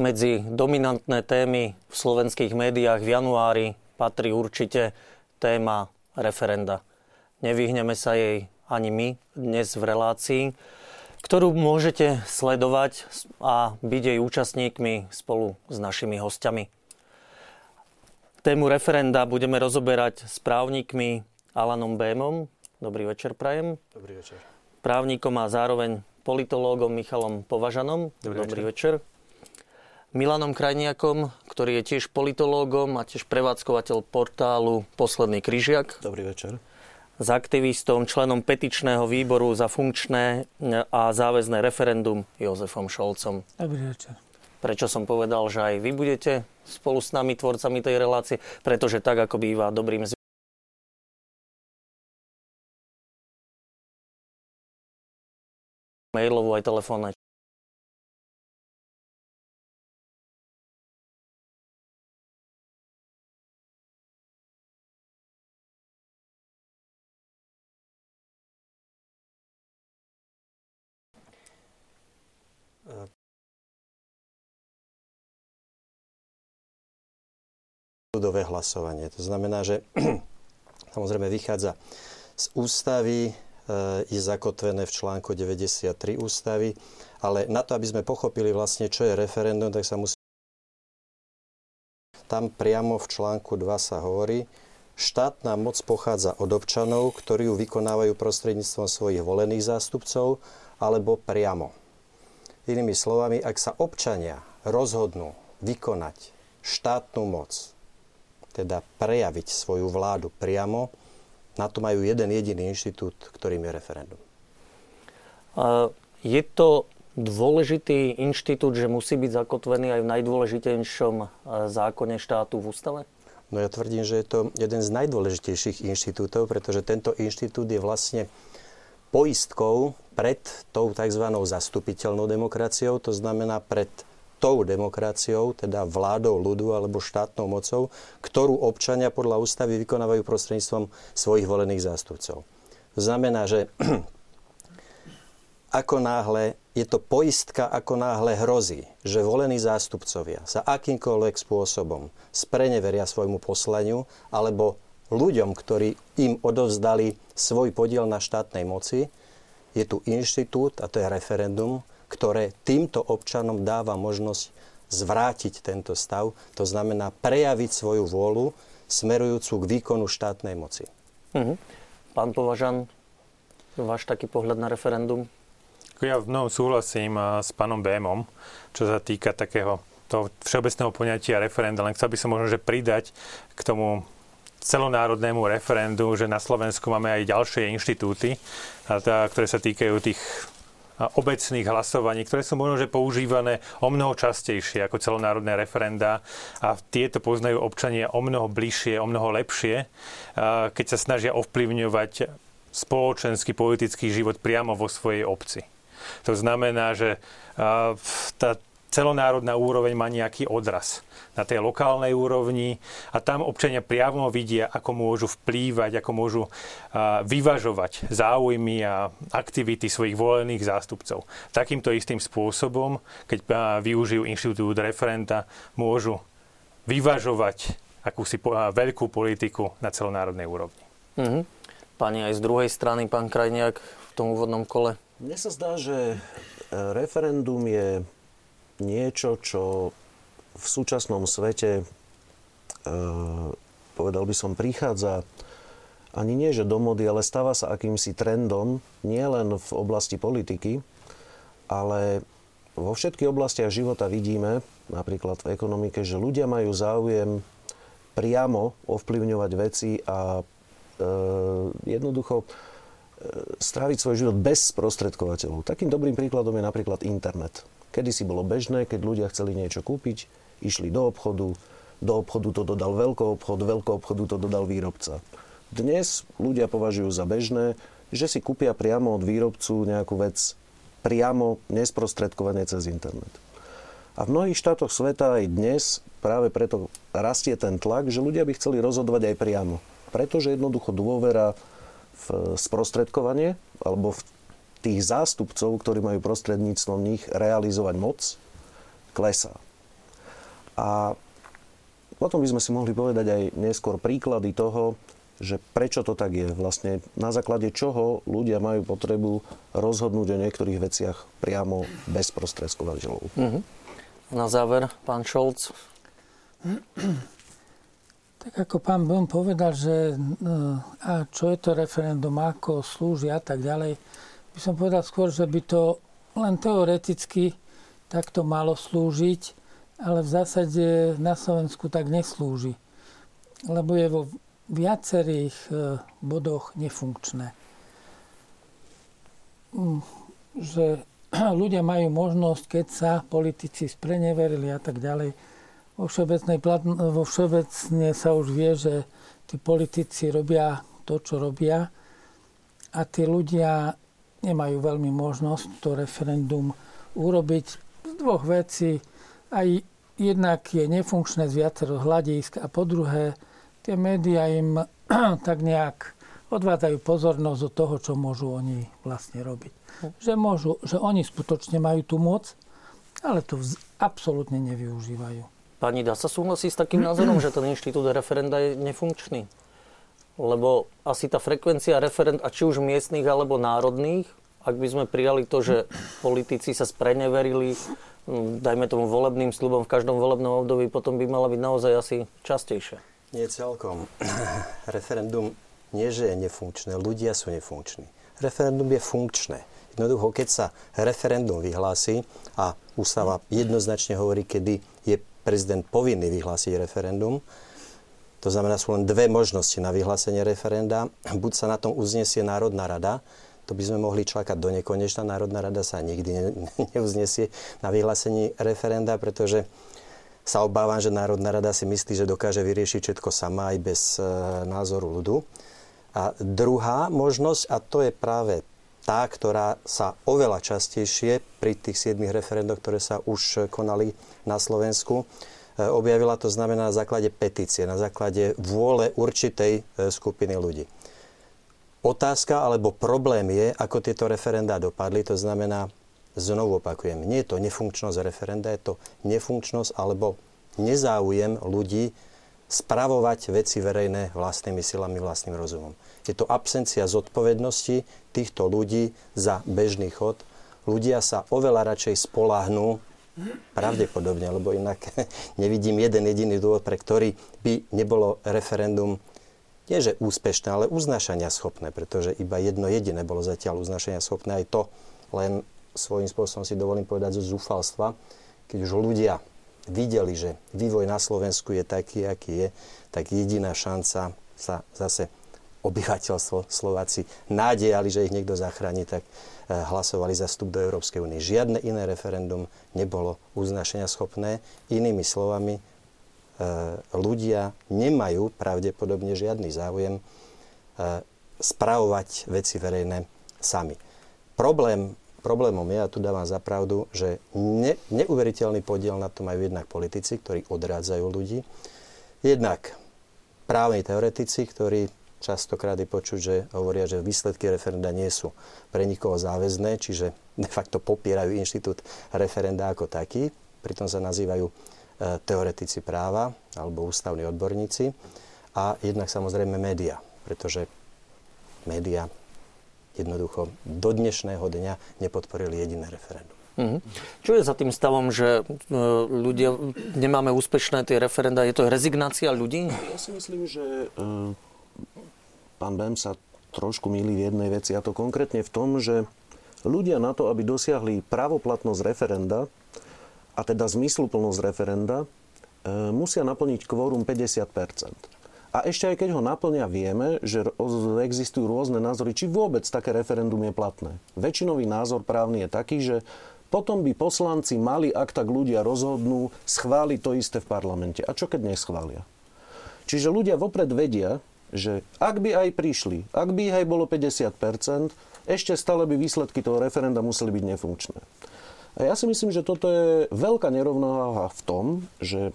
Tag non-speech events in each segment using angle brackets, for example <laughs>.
medzi dominantné témy v slovenských médiách v januári patrí určite téma referenda. Nevyhneme sa jej ani my dnes v relácii, ktorú môžete sledovať a byť jej účastníkmi spolu s našimi hostiami. Tému referenda budeme rozoberať s právnikmi Alanom Bémom. Dobrý večer, Prajem. Dobrý večer. Právnikom a zároveň politológom Michalom Považanom. Dobrý, Dobrý večer. večer. Milanom Krajniakom, ktorý je tiež politológom a tiež prevádzkovateľ portálu Posledný kryžiak. Dobrý večer. S aktivistom, členom petičného výboru za funkčné a záväzné referendum Jozefom Šolcom. Dobrý večer. Prečo som povedal, že aj vy budete spolu s nami tvorcami tej relácie? Pretože tak, ako býva dobrým mailovú aj telefónne ľudové hlasovanie. To znamená, že <clears throat> samozrejme vychádza z ústavy, e, je zakotvené v článku 93 ústavy, ale na to, aby sme pochopili vlastne, čo je referendum, tak sa musí... Tam priamo v článku 2 sa hovorí, štátna moc pochádza od občanov, ktorí ju vykonávajú prostredníctvom svojich volených zástupcov alebo priamo. Inými slovami, ak sa občania rozhodnú vykonať štátnu moc, teda prejaviť svoju vládu priamo, na to majú jeden jediný inštitút, ktorým je referendum. Je to dôležitý inštitút, že musí byť zakotvený aj v najdôležitejšom e, zákone štátu v ústave? No ja tvrdím, že je to jeden z najdôležitejších inštitútov, pretože tento inštitút je vlastne poistkou pred tou tzv. zastupiteľnou demokraciou, to znamená pred tou demokraciou, teda vládou ľudu alebo štátnou mocou, ktorú občania podľa ústavy vykonávajú prostredníctvom svojich volených zástupcov. To znamená, že <clears throat> ako náhle je to poistka, ako náhle hrozí, že volení zástupcovia sa akýmkoľvek spôsobom spreneveria svojmu poslaniu alebo ľuďom, ktorí im odovzdali svoj podiel na štátnej moci, je tu inštitút, a to je referendum, ktoré týmto občanom dáva možnosť zvrátiť tento stav, to znamená prejaviť svoju vôľu smerujúcu k výkonu štátnej moci. Uh-huh. Pán Považan, váš taký pohľad na referendum? Ja v mnohom súhlasím s pánom Bémom, čo sa týka takého toho všeobecného poňatia referenda, len chcel by som možno že pridať k tomu celonárodnému referendu, že na Slovensku máme aj ďalšie inštitúty, ktoré sa týkajú tých obecných hlasovaní, ktoré sú možno že používané o mnoho častejšie ako celonárodné referenda a tieto poznajú občania o mnoho bližšie, o mnoho lepšie, keď sa snažia ovplyvňovať spoločenský politický život priamo vo svojej obci. To znamená, že tá celonárodná úroveň má nejaký odraz na tej lokálnej úrovni a tam občania priamo vidia, ako môžu vplývať, ako môžu vyvažovať záujmy a aktivity svojich volených zástupcov. Takýmto istým spôsobom, keď využijú inštitút referenta, môžu vyvažovať akúsi veľkú politiku na celonárodnej úrovni. Mm-hmm. Pani aj z druhej strany, pán Krajniak, v tom úvodnom kole. Mne sa zdá, že e, referendum je niečo, čo v súčasnom svete, e, povedal by som, prichádza ani nie, že do mody, ale stáva sa akýmsi trendom, nielen v oblasti politiky, ale vo všetkých oblastiach života vidíme, napríklad v ekonomike, že ľudia majú záujem priamo ovplyvňovať veci a e, jednoducho e, stráviť svoj život bez sprostredkovateľov. Takým dobrým príkladom je napríklad internet. Kedy si bolo bežné, keď ľudia chceli niečo kúpiť, išli do obchodu, do obchodu to dodal veľký obchod, veľký obchodu to dodal výrobca. Dnes ľudia považujú za bežné, že si kúpia priamo od výrobcu nejakú vec priamo, nesprostredkovane cez internet. A v mnohých štátoch sveta aj dnes práve preto rastie ten tlak, že ľudia by chceli rozhodovať aj priamo. Pretože jednoducho dôvera v sprostredkovanie alebo v tých zástupcov, ktorí majú prostredníctvom nich realizovať moc, klesá. A potom by sme si mohli povedať aj neskôr príklady toho, že prečo to tak je. Vlastne na základe čoho ľudia majú potrebu rozhodnúť o niektorých veciach priamo bez prostredkovateľov. Mm-hmm. Na záver, pán Šolc. Tak ako pán Bom povedal, že a čo je to referendum, ako slúži a tak ďalej, by som povedal skôr, že by to len teoreticky takto malo slúžiť, ale v zásade na Slovensku tak neslúži. Lebo je vo viacerých e, bodoch nefunkčné. Mm, že <clears throat> ľudia majú možnosť, keď sa politici spreneverili a tak ďalej, vo, všeobecnej, vo všeobecne sa už vie, že tí politici robia to, čo robia a tí ľudia nemajú veľmi možnosť to referendum urobiť z dvoch vecí. Aj jednak je nefunkčné z viacero hľadisk a po druhé tie médiá im <clears throat> tak nejak odvádzajú pozornosť od toho, čo môžu oni vlastne robiť. Že, môžu, že oni skutočne majú tú moc, ale to absolútne nevyužívajú. Pani, dá sa súhlasiť s takým názorom, že ten inštitút referenda je nefunkčný? Lebo asi tá frekvencia referend, a či už miestných alebo národných, ak by sme prijali to, že politici sa spreneverili, dajme tomu volebným slubom v každom volebnom období, potom by mala byť naozaj asi častejšie. Nie celkom. <clears throat> Referendum nie, že je nefunkčné. Ľudia sú nefunkční. Referendum je funkčné. Jednoducho, keď sa referendum vyhlási a ústava jednoznačne hovorí, kedy je prezident povinný vyhlásiť referendum, to znamená, sú len dve možnosti na vyhlásenie referenda. Buď sa na tom uznesie Národná rada, to by sme mohli čakať do nekonečna. Národná rada sa nikdy ne, <laughs> neuznesie na vyhlásení referenda, pretože sa obávam, že Národná rada si myslí, že dokáže vyriešiť všetko sama aj bez e, názoru ľudu. A druhá možnosť, a to je práve tá, ktorá sa oveľa častejšie pri tých siedmých referendoch, ktoré sa už konali na Slovensku, objavila, to znamená na základe petície, na základe vôle určitej e, skupiny ľudí. Otázka alebo problém je, ako tieto referendá dopadli, to znamená, Znovu opakujem, nie je to nefunkčnosť referenda, je to nefunkčnosť alebo nezáujem ľudí spravovať veci verejné vlastnými silami, vlastným rozumom. Je to absencia zodpovednosti týchto ľudí za bežný chod. Ľudia sa oveľa radšej spolahnú, pravdepodobne, lebo inak <laughs> nevidím jeden jediný dôvod, pre ktorý by nebolo referendum nie že úspešné, ale uznášania schopné, pretože iba jedno jediné bolo zatiaľ uznášania schopné, aj to len svojím spôsobom si dovolím povedať zo zúfalstva, keď už ľudia videli, že vývoj na Slovensku je taký, aký je, tak jediná šanca sa zase obyvateľstvo Slováci nádejali, že ich niekto zachráni, tak eh, hlasovali za vstup do Európskej únie. Žiadne iné referendum nebolo uznašenia schopné. Inými slovami, eh, ľudia nemajú pravdepodobne žiadny záujem eh, spravovať veci verejné sami. Problém Problémom je, a tu dávam za pravdu, že ne, neuveriteľný podiel na to majú jednak politici, ktorí odrádzajú ľudí, jednak právni teoretici, ktorí častokrát je počuť, že hovoria, že výsledky referenda nie sú pre nikoho záväzné, čiže de facto popierajú inštitút referenda ako taký, pritom sa nazývajú e, teoretici práva alebo ústavní odborníci a jednak samozrejme média, pretože média jednoducho do dnešného dňa nepodporili jediné referendum. Mm-hmm. Čo je za tým stavom, že e, ľudia, nemáme úspešné tie referenda? Je to rezignácia ľudí? Ja si myslím, že uh, pán Bem sa trošku milí v jednej veci, a to konkrétne v tom, že ľudia na to, aby dosiahli právoplatnosť referenda, a teda zmysluplnosť referenda, uh, musia naplniť kvórum 50% a ešte aj keď ho naplňa, vieme, že existujú rôzne názory, či vôbec také referendum je platné. Väčšinový názor právny je taký, že potom by poslanci mali, ak tak ľudia rozhodnú, schváliť to isté v parlamente. A čo keď neschvália? Čiže ľudia vopred vedia, že ak by aj prišli, ak by ich aj bolo 50%, ešte stále by výsledky toho referenda museli byť nefunkčné. A ja si myslím, že toto je veľká nerovnováha v tom, že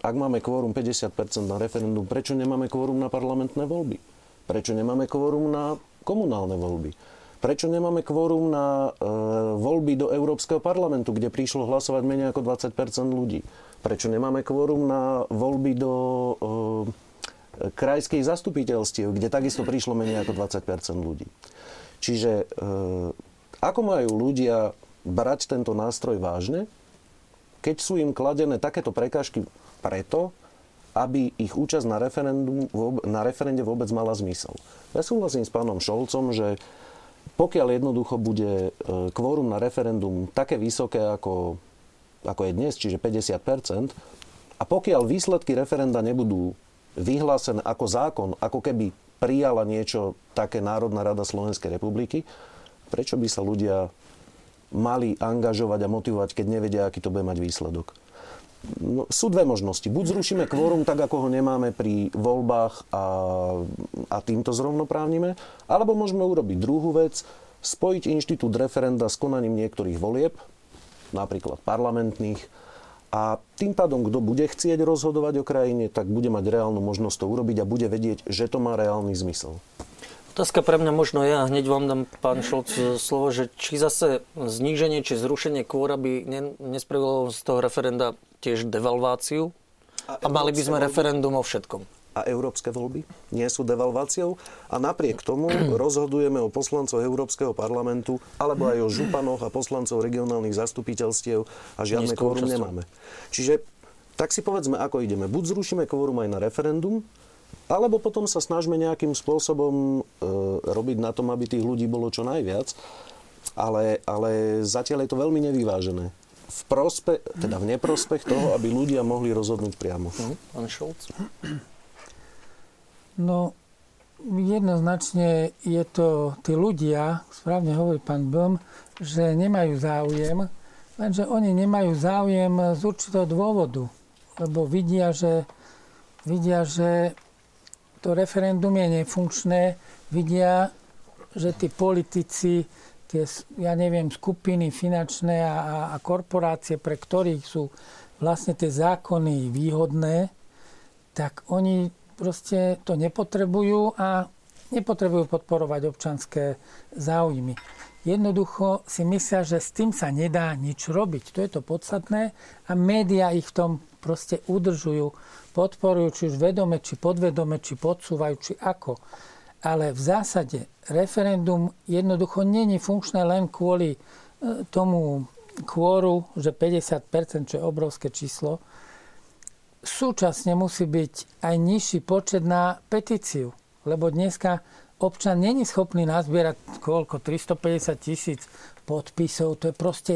ak máme kvórum 50% na referendum, prečo nemáme kvórum na parlamentné voľby? Prečo nemáme kvórum na komunálne voľby? Prečo nemáme kvórum na e, voľby do Európskeho parlamentu, kde prišlo hlasovať menej ako 20% ľudí? Prečo nemáme kvórum na voľby do e, krajských zastupiteľstiev, kde takisto prišlo menej ako 20 ľudí? Čiže e, ako majú ľudia brať tento nástroj vážne, keď sú im kladené takéto prekážky preto, aby ich účasť na, referendum, na referende vôbec mala zmysel. Ja súhlasím s pánom Šolcom, že pokiaľ jednoducho bude e, kvórum na referendum také vysoké, ako, ako je dnes, čiže 50% a pokiaľ výsledky referenda nebudú vyhlásené ako zákon, ako keby prijala niečo také Národná rada Slovenskej republiky, prečo by sa ľudia mali angažovať a motivovať, keď nevedia, aký to bude mať výsledok? No, sú dve možnosti. Buď zrušíme kvórum tak, ako ho nemáme pri voľbách a, a týmto zrovnoprávnime, alebo môžeme urobiť druhú vec, spojiť inštitút referenda s konaním niektorých volieb, napríklad parlamentných, a tým pádom, kto bude chcieť rozhodovať o krajine, tak bude mať reálnu možnosť to urobiť a bude vedieť, že to má reálny zmysel. Otázka pre mňa možno ja, hneď vám dám, pán Šolc, slovo, že či zase zníženie či zrušenie kvôra by nespravilo z toho referenda tiež devalváciu a, a mali by sme referendum o všetkom. A európske voľby nie sú devalváciou a napriek tomu <clears throat> rozhodujeme o poslancoch Európskeho parlamentu alebo aj o županoch a poslancov regionálnych zastupiteľstiev a žiadne kvórum nemáme. Čiže tak si povedzme, ako ideme. Buď zrušíme kvórum aj na referendum, alebo potom sa snažme nejakým spôsobom e, robiť na tom, aby tých ľudí bolo čo najviac. Ale, ale zatiaľ je to veľmi nevyvážené. V, prospe, teda v neprospech toho, aby ľudia mohli rozhodnúť priamo. Mhm. Pán Šolc? No, jednoznačne je to, tí ľudia, správne hovorí pán Blm, že nemajú záujem, lenže oni nemajú záujem z určitého dôvodu, lebo vidia, že, vidia, že to referendum je nefunkčné, vidia, že tí politici, tie, ja neviem, skupiny finančné a, a korporácie, pre ktorých sú vlastne tie zákony výhodné, tak oni proste to nepotrebujú a nepotrebujú podporovať občanské záujmy. Jednoducho si myslia, že s tým sa nedá nič robiť. To je to podstatné a médiá ich v tom proste udržujú podporujú, či už vedome, či podvedome, či podsúvajú, či ako. Ale v zásade referendum jednoducho není funkčné len kvôli e, tomu kvóru, že 50%, čo je obrovské číslo. Súčasne musí byť aj nižší počet na petíciu, lebo dneska občan není schopný nazbierať koľko, 350 tisíc podpisov, to je proste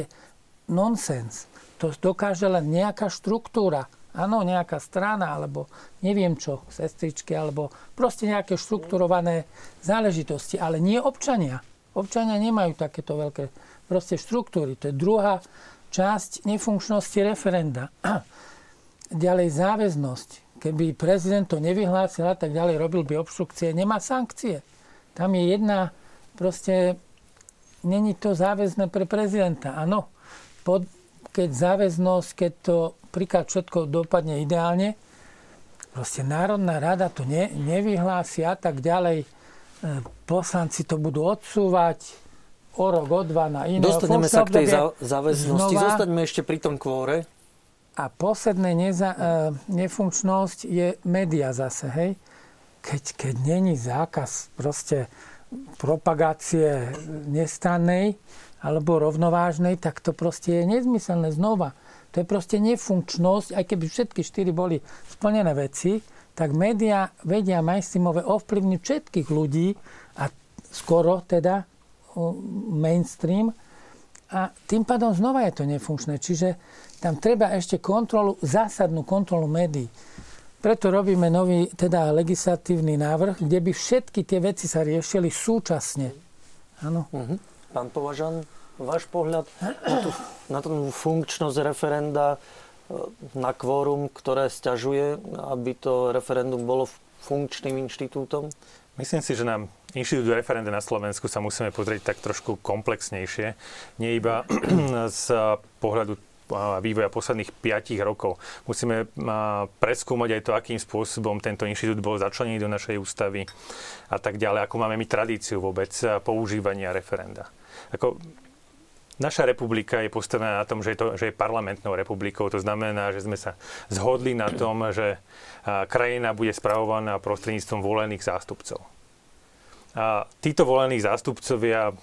nonsens. To dokáže len nejaká štruktúra Áno, nejaká strana, alebo neviem čo, sestričky, alebo proste nejaké štrukturované záležitosti, ale nie občania. Občania nemajú takéto veľké proste štruktúry. To je druhá časť nefunkčnosti referenda. <clears throat> Ďalej záväznosť. Keby prezident to nevyhlásil a tak ďalej, robil by obštrukcie, nemá sankcie. Tam je jedna, proste, není to záväzné pre prezidenta. Áno, pod, keď záväznosť, keď to príklad všetko dopadne ideálne, proste Národná rada to ne, nevyhlási a tak ďalej. E, poslanci to budú odsúvať o rok, o dva na iné. Dostaneme sa k tej záväznosti. Znova. Zostaňme ešte pri tom kvóre. A posledná neza, e, nefunkčnosť je média zase, hej. Keď, keď není zákaz proste propagácie nestrannej, alebo rovnovážnej, tak to proste je nezmyselné znova. To je proste nefunkčnosť, aj keby všetky štyri boli splnené veci, tak médiá vedia mainstreamové ovplyvniť všetkých ľudí a skoro teda mainstream a tým pádom znova je to nefunkčné. Čiže tam treba ešte kontrolu, zásadnú kontrolu médií. Preto robíme nový teda legislatívny návrh, kde by všetky tie veci sa riešili súčasne. Áno. Uh-huh. Pán Považan, váš pohľad na tú, na tú funkčnosť referenda, e, na kvórum, ktoré stiažuje, aby to referendum bolo funkčným inštitútom? Myslím si, že nám inštitút referenda na Slovensku sa musíme pozrieť tak trošku komplexnejšie. Nie iba <clears throat> z pohľadu vývoja posledných 5 rokov. Musíme preskúmať aj to, akým spôsobom tento inštitút bol začlenený do našej ústavy a tak ďalej, ako máme my tradíciu vôbec používania referenda. Ako, Naša republika je postavená na tom, že je, to, že je parlamentnou republikou. To znamená, že sme sa zhodli na tom, že krajina bude spravovaná prostredníctvom volených zástupcov. A títo volení zástupcovia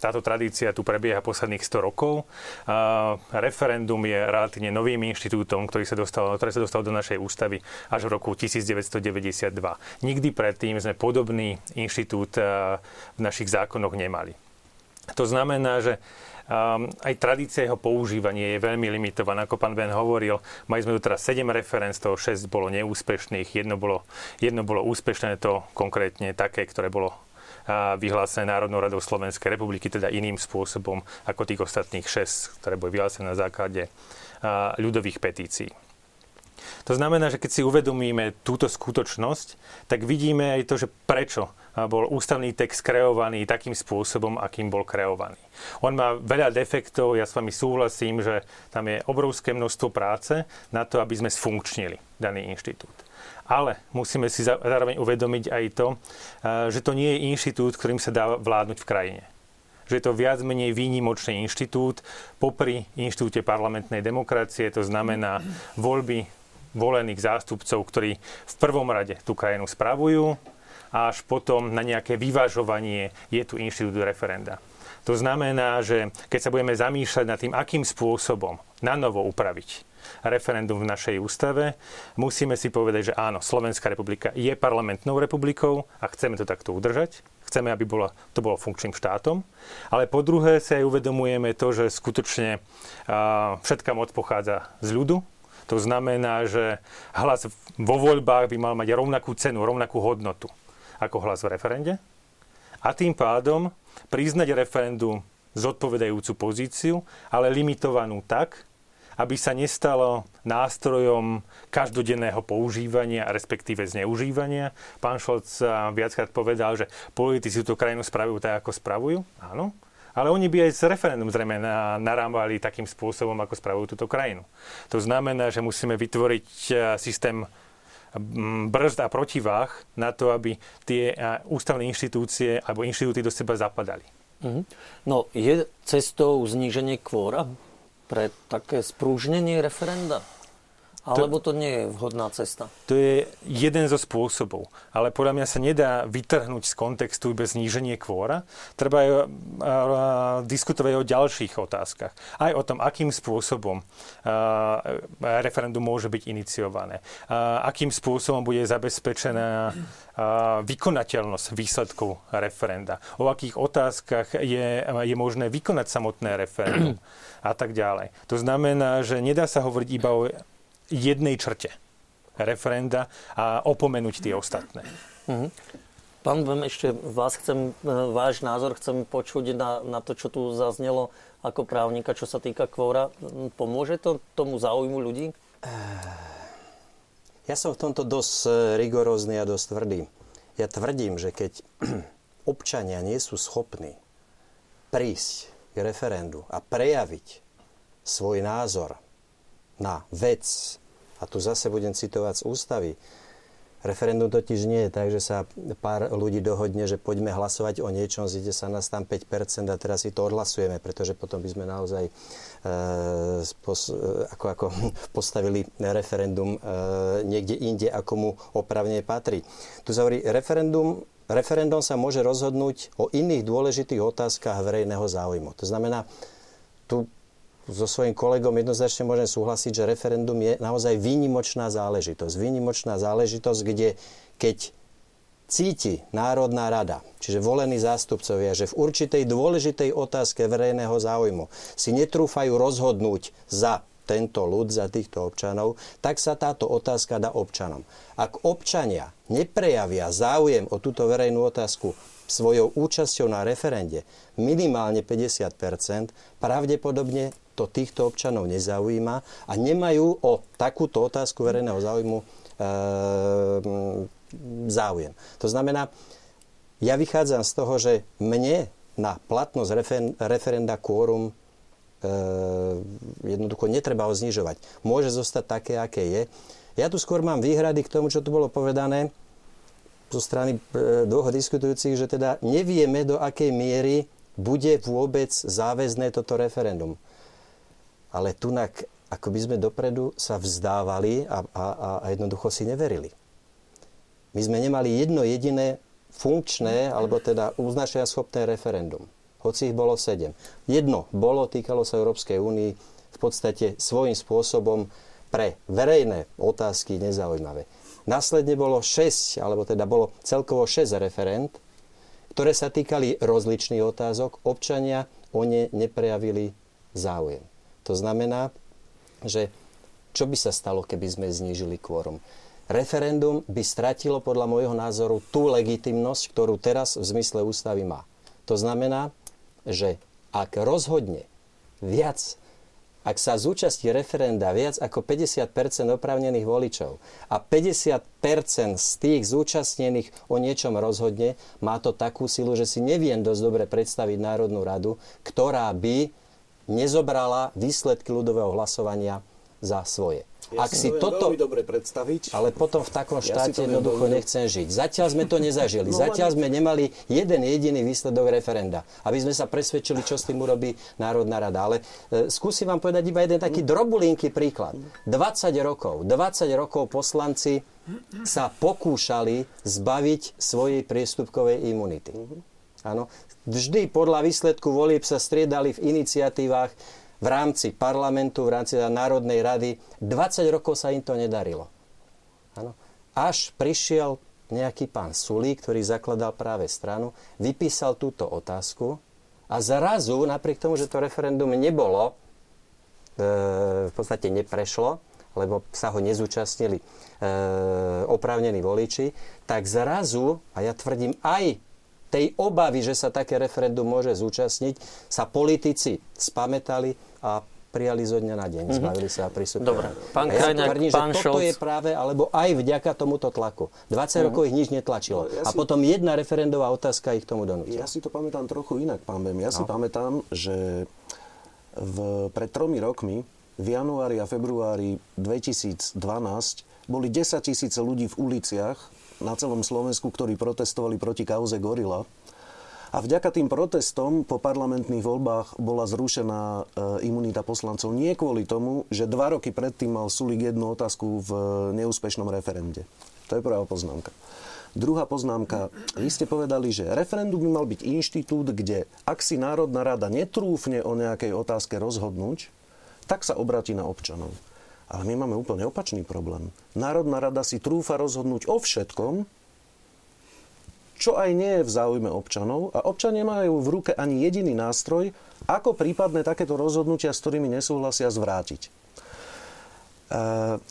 táto tradícia tu prebieha posledných 100 rokov. A referendum je relatívne novým inštitútom, ktorý sa dostal, ktorý sa dostal do našej ústavy až v roku 1992. Nikdy predtým sme podobný inštitút v našich zákonoch nemali. To znamená, že Um, aj tradícia jeho používania je veľmi limitovaná. Ako pán Ben hovoril, mali sme tu teraz 7 referenc, toho 6 bolo neúspešných, jedno bolo, jedno bolo úspešné, to konkrétne také, ktoré bolo vyhlásené Národnou radou Slovenskej republiky, teda iným spôsobom ako tých ostatných 6, ktoré boli vyhlásené na základe ľudových petícií. To znamená, že keď si uvedomíme túto skutočnosť, tak vidíme aj to, že prečo bol ústavný text kreovaný takým spôsobom, akým bol kreovaný. On má veľa defektov, ja s vami súhlasím, že tam je obrovské množstvo práce na to, aby sme sfunkčnili daný inštitút. Ale musíme si zároveň uvedomiť aj to, že to nie je inštitút, ktorým sa dá vládnuť v krajine že je to viac menej výnimočný inštitút popri inštitúte parlamentnej demokracie, to znamená voľby volených zástupcov, ktorí v prvom rade tú krajinu spravujú a až potom na nejaké vyvažovanie je tu inštitút referenda. To znamená, že keď sa budeme zamýšľať nad tým, akým spôsobom na novo upraviť referendum v našej ústave, musíme si povedať, že áno, Slovenská republika je parlamentnou republikou a chceme to takto udržať. Chceme, aby bola, to bolo funkčným štátom. Ale po druhé sa aj uvedomujeme to, že skutočne všetká moc pochádza z ľudu. To znamená, že hlas vo voľbách by mal mať rovnakú cenu, rovnakú hodnotu ako hlas v referende. A tým pádom priznať referendum zodpovedajúcu pozíciu, ale limitovanú tak, aby sa nestalo nástrojom každodenného používania, respektíve zneužívania. Pán Šolc viackrát povedal, že politici túto krajinu spravujú tak, ako spravujú. Áno. Ale oni by aj s referendum zrejme narámali takým spôsobom, ako spravujú túto krajinu. To znamená, že musíme vytvoriť systém brzd a protivách na to, aby tie ústavné inštitúcie alebo inštitúty do seba zapadali. Mhm. No, je cestou zníženie kvóra pre také sprúžnenie referenda? Alebo to nie je vhodná cesta? To je jeden zo spôsobov. Ale podľa mňa sa nedá vytrhnúť z kontextu bez zníženie kvóra. Treba aj, diskutovať o ďalších otázkach. Aj o tom, akým spôsobom a, referendum môže byť iniciované. Akým spôsobom bude zabezpečená vykonateľnosť výsledkov referenda. O akých otázkach je, je možné vykonať samotné referendum <clears throat> a tak ďalej. To znamená, že nedá sa hovoriť iba o jednej črte referenda a opomenúť tie ostatné. Mm-hmm. Pán Vem, ešte vás chcem, e, váš názor chcem počuť na, na to, čo tu zaznelo ako právnika, čo sa týka kvóra. Pomôže to tomu záujmu ľudí? Ja som v tomto dosť e, rigorózny a dosť tvrdý. Ja tvrdím, že keď <clears throat> občania nie sú schopní prísť k referendu a prejaviť svoj názor na vec, a tu zase budem citovať z ústavy, Referendum totiž nie je tak, že sa pár ľudí dohodne, že poďme hlasovať o niečom, zíde sa nás tam 5% a teraz si to odhlasujeme, pretože potom by sme naozaj e, spos, e, ako, ako <laughs> postavili referendum e, niekde inde, ako mu opravne patrí. Tu sa hovorí, referendum, referendum sa môže rozhodnúť o iných dôležitých otázkach verejného záujmu. To znamená, tu so svojím kolegom jednoznačne môžem súhlasiť, že referendum je naozaj výnimočná záležitosť. Výnimočná záležitosť, kde keď cíti Národná rada, čiže volení zástupcovia, že v určitej dôležitej otázke verejného záujmu si netrúfajú rozhodnúť za tento ľud, za týchto občanov, tak sa táto otázka dá občanom. Ak občania neprejavia záujem o túto verejnú otázku svojou účasťou na referende minimálne 50% pravdepodobne to týchto občanov nezaujíma a nemajú o takúto otázku verejného záujmu e, záujem. To znamená, ja vychádzam z toho, že mne na platnosť referenda quórum jednoducho netreba ho znižovať. Môže zostať také, aké je. Ja tu skôr mám výhrady k tomu, čo tu bolo povedané zo strany e, dvoch diskutujúcich, že teda nevieme, do akej miery bude vôbec záväzné toto referendum. Ale tunak, ako by sme dopredu sa vzdávali a, a, a jednoducho si neverili. My sme nemali jedno jediné funkčné, alebo teda uznašenia schopné referendum. Hoci ich bolo sedem. Jedno bolo, týkalo sa Európskej únii v podstate svojím spôsobom pre verejné otázky nezaujímavé. Následne bolo 6, alebo teda bolo celkovo 6 referent, ktoré sa týkali rozličných otázok. Občania o ne neprejavili záujem. To znamená, že čo by sa stalo, keby sme znížili kvórum? Referendum by stratilo podľa môjho názoru tú legitimnosť, ktorú teraz v zmysle ústavy má. To znamená, že ak rozhodne viac ak sa zúčastí referenda viac ako 50% oprávnených voličov a 50% z tých zúčastnených o niečom rozhodne, má to takú silu, že si neviem dosť dobre predstaviť Národnú radu, ktorá by nezobrala výsledky ľudového hlasovania za svoje. Ja Ak si, si toto... dobre predstaviť. Ale potom v takom štáte ja jednoducho nechcem žiť. Zatiaľ sme to nezažili. <laughs> No, Zatiaľ sme nemali jeden jediný výsledok referenda. Aby sme sa presvedčili, čo s tým urobí Národná rada. Ale e, skúsim vám povedať iba jeden taký drobulinky príklad. 20 rokov, 20 rokov poslanci sa pokúšali zbaviť svojej priestupkovej imunity. Áno. Vždy podľa výsledku volieb sa striedali v iniciatívach v rámci parlamentu, v rámci Národnej rady. 20 rokov sa im to nedarilo. Ano. Až prišiel nejaký pán Sulík, ktorý zakladal práve stranu, vypísal túto otázku a zrazu, napriek tomu, že to referendum nebolo, e, v podstate neprešlo, lebo sa ho nezúčastnili e, oprávnení voliči, tak zrazu, a ja tvrdím aj tej obavy, že sa také referendum môže zúčastniť, sa politici spametali a prijali zo dňa na deň. Mm-hmm. Zbavili sa prísudku. Dobre. Pán ja Krajňák, tvrdím, pán že toto je práve, alebo aj vďaka tomuto tlaku. 20 mm-hmm. rokov ich nič netlačilo. No, ja a potom jedna referendová otázka ich k tomu donútila. Ja si to pamätám trochu inak, pán Bem. Ja no. si pamätám, že v, pred tromi rokmi, v januári a februári 2012, boli 10 tisíce ľudí v uliciach na celom Slovensku, ktorí protestovali proti kauze Gorila. A vďaka tým protestom po parlamentných voľbách bola zrušená e, imunita poslancov nie kvôli tomu, že dva roky predtým mal Sulik jednu otázku v neúspešnom referende. To je prvá poznámka. Druhá poznámka. Vy ste povedali, že referendum by mal byť inštitút, kde ak si Národná rada netrúfne o nejakej otázke rozhodnúť, tak sa obratí na občanov. Ale my máme úplne opačný problém. Národná rada si trúfa rozhodnúť o všetkom, čo aj nie je v záujme občanov a občania majú v ruke ani jediný nástroj, ako prípadne takéto rozhodnutia, s ktorými nesúhlasia, zvrátiť. E,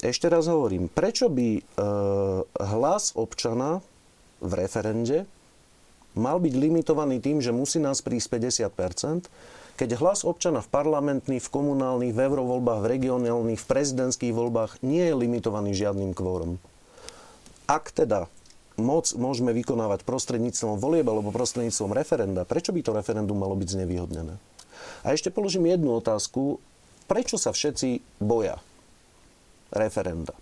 ešte raz hovorím, prečo by e, hlas občana v referende mal byť limitovaný tým, že musí nás prísť 50 keď hlas občana v parlamentných, v komunálnych, v eurovoľbách, v regionálnych, v prezidentských voľbách nie je limitovaný žiadnym kvórom. Ak teda moc môžeme vykonávať prostredníctvom volieb alebo prostredníctvom referenda, prečo by to referendum malo byť znevýhodnené? A ešte položím jednu otázku. Prečo sa všetci boja referenda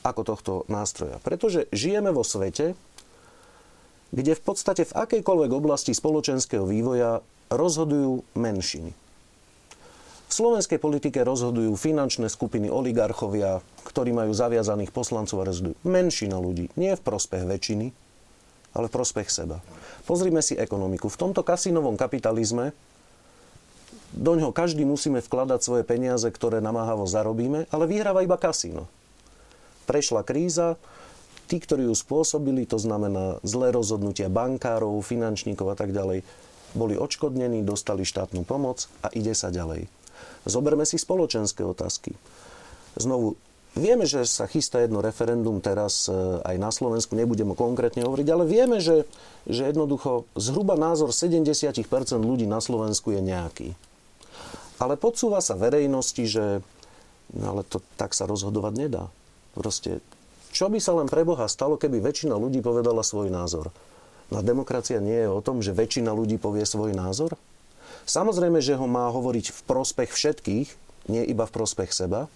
ako tohto nástroja? Pretože žijeme vo svete, kde v podstate v akejkoľvek oblasti spoločenského vývoja rozhodujú menšiny. V slovenskej politike rozhodujú finančné skupiny oligarchovia, ktorí majú zaviazaných poslancov a rozhodujú. Menšina ľudí, nie v prospech väčšiny, ale v prospech seba. Pozrime si ekonomiku. V tomto kasinovom kapitalizme do ňoho každý musíme vkladať svoje peniaze, ktoré namáhavo zarobíme, ale vyhráva iba kasíno. Prešla kríza, tí, ktorí ju spôsobili, to znamená zlé rozhodnutia bankárov, finančníkov a tak ďalej, boli odškodnení, dostali štátnu pomoc a ide sa ďalej. Zoberme si spoločenské otázky. Znovu, vieme, že sa chystá jedno referendum teraz e, aj na Slovensku, nebudem konkrétne hovoriť, ale vieme, že, že jednoducho zhruba názor 70% ľudí na Slovensku je nejaký. Ale podsúva sa verejnosti, že no ale to tak sa rozhodovať nedá. Proste, čo by sa len pre Boha stalo, keby väčšina ľudí povedala svoj názor? No a demokracia nie je o tom, že väčšina ľudí povie svoj názor? Samozrejme, že ho má hovoriť v prospech všetkých, nie iba v prospech seba,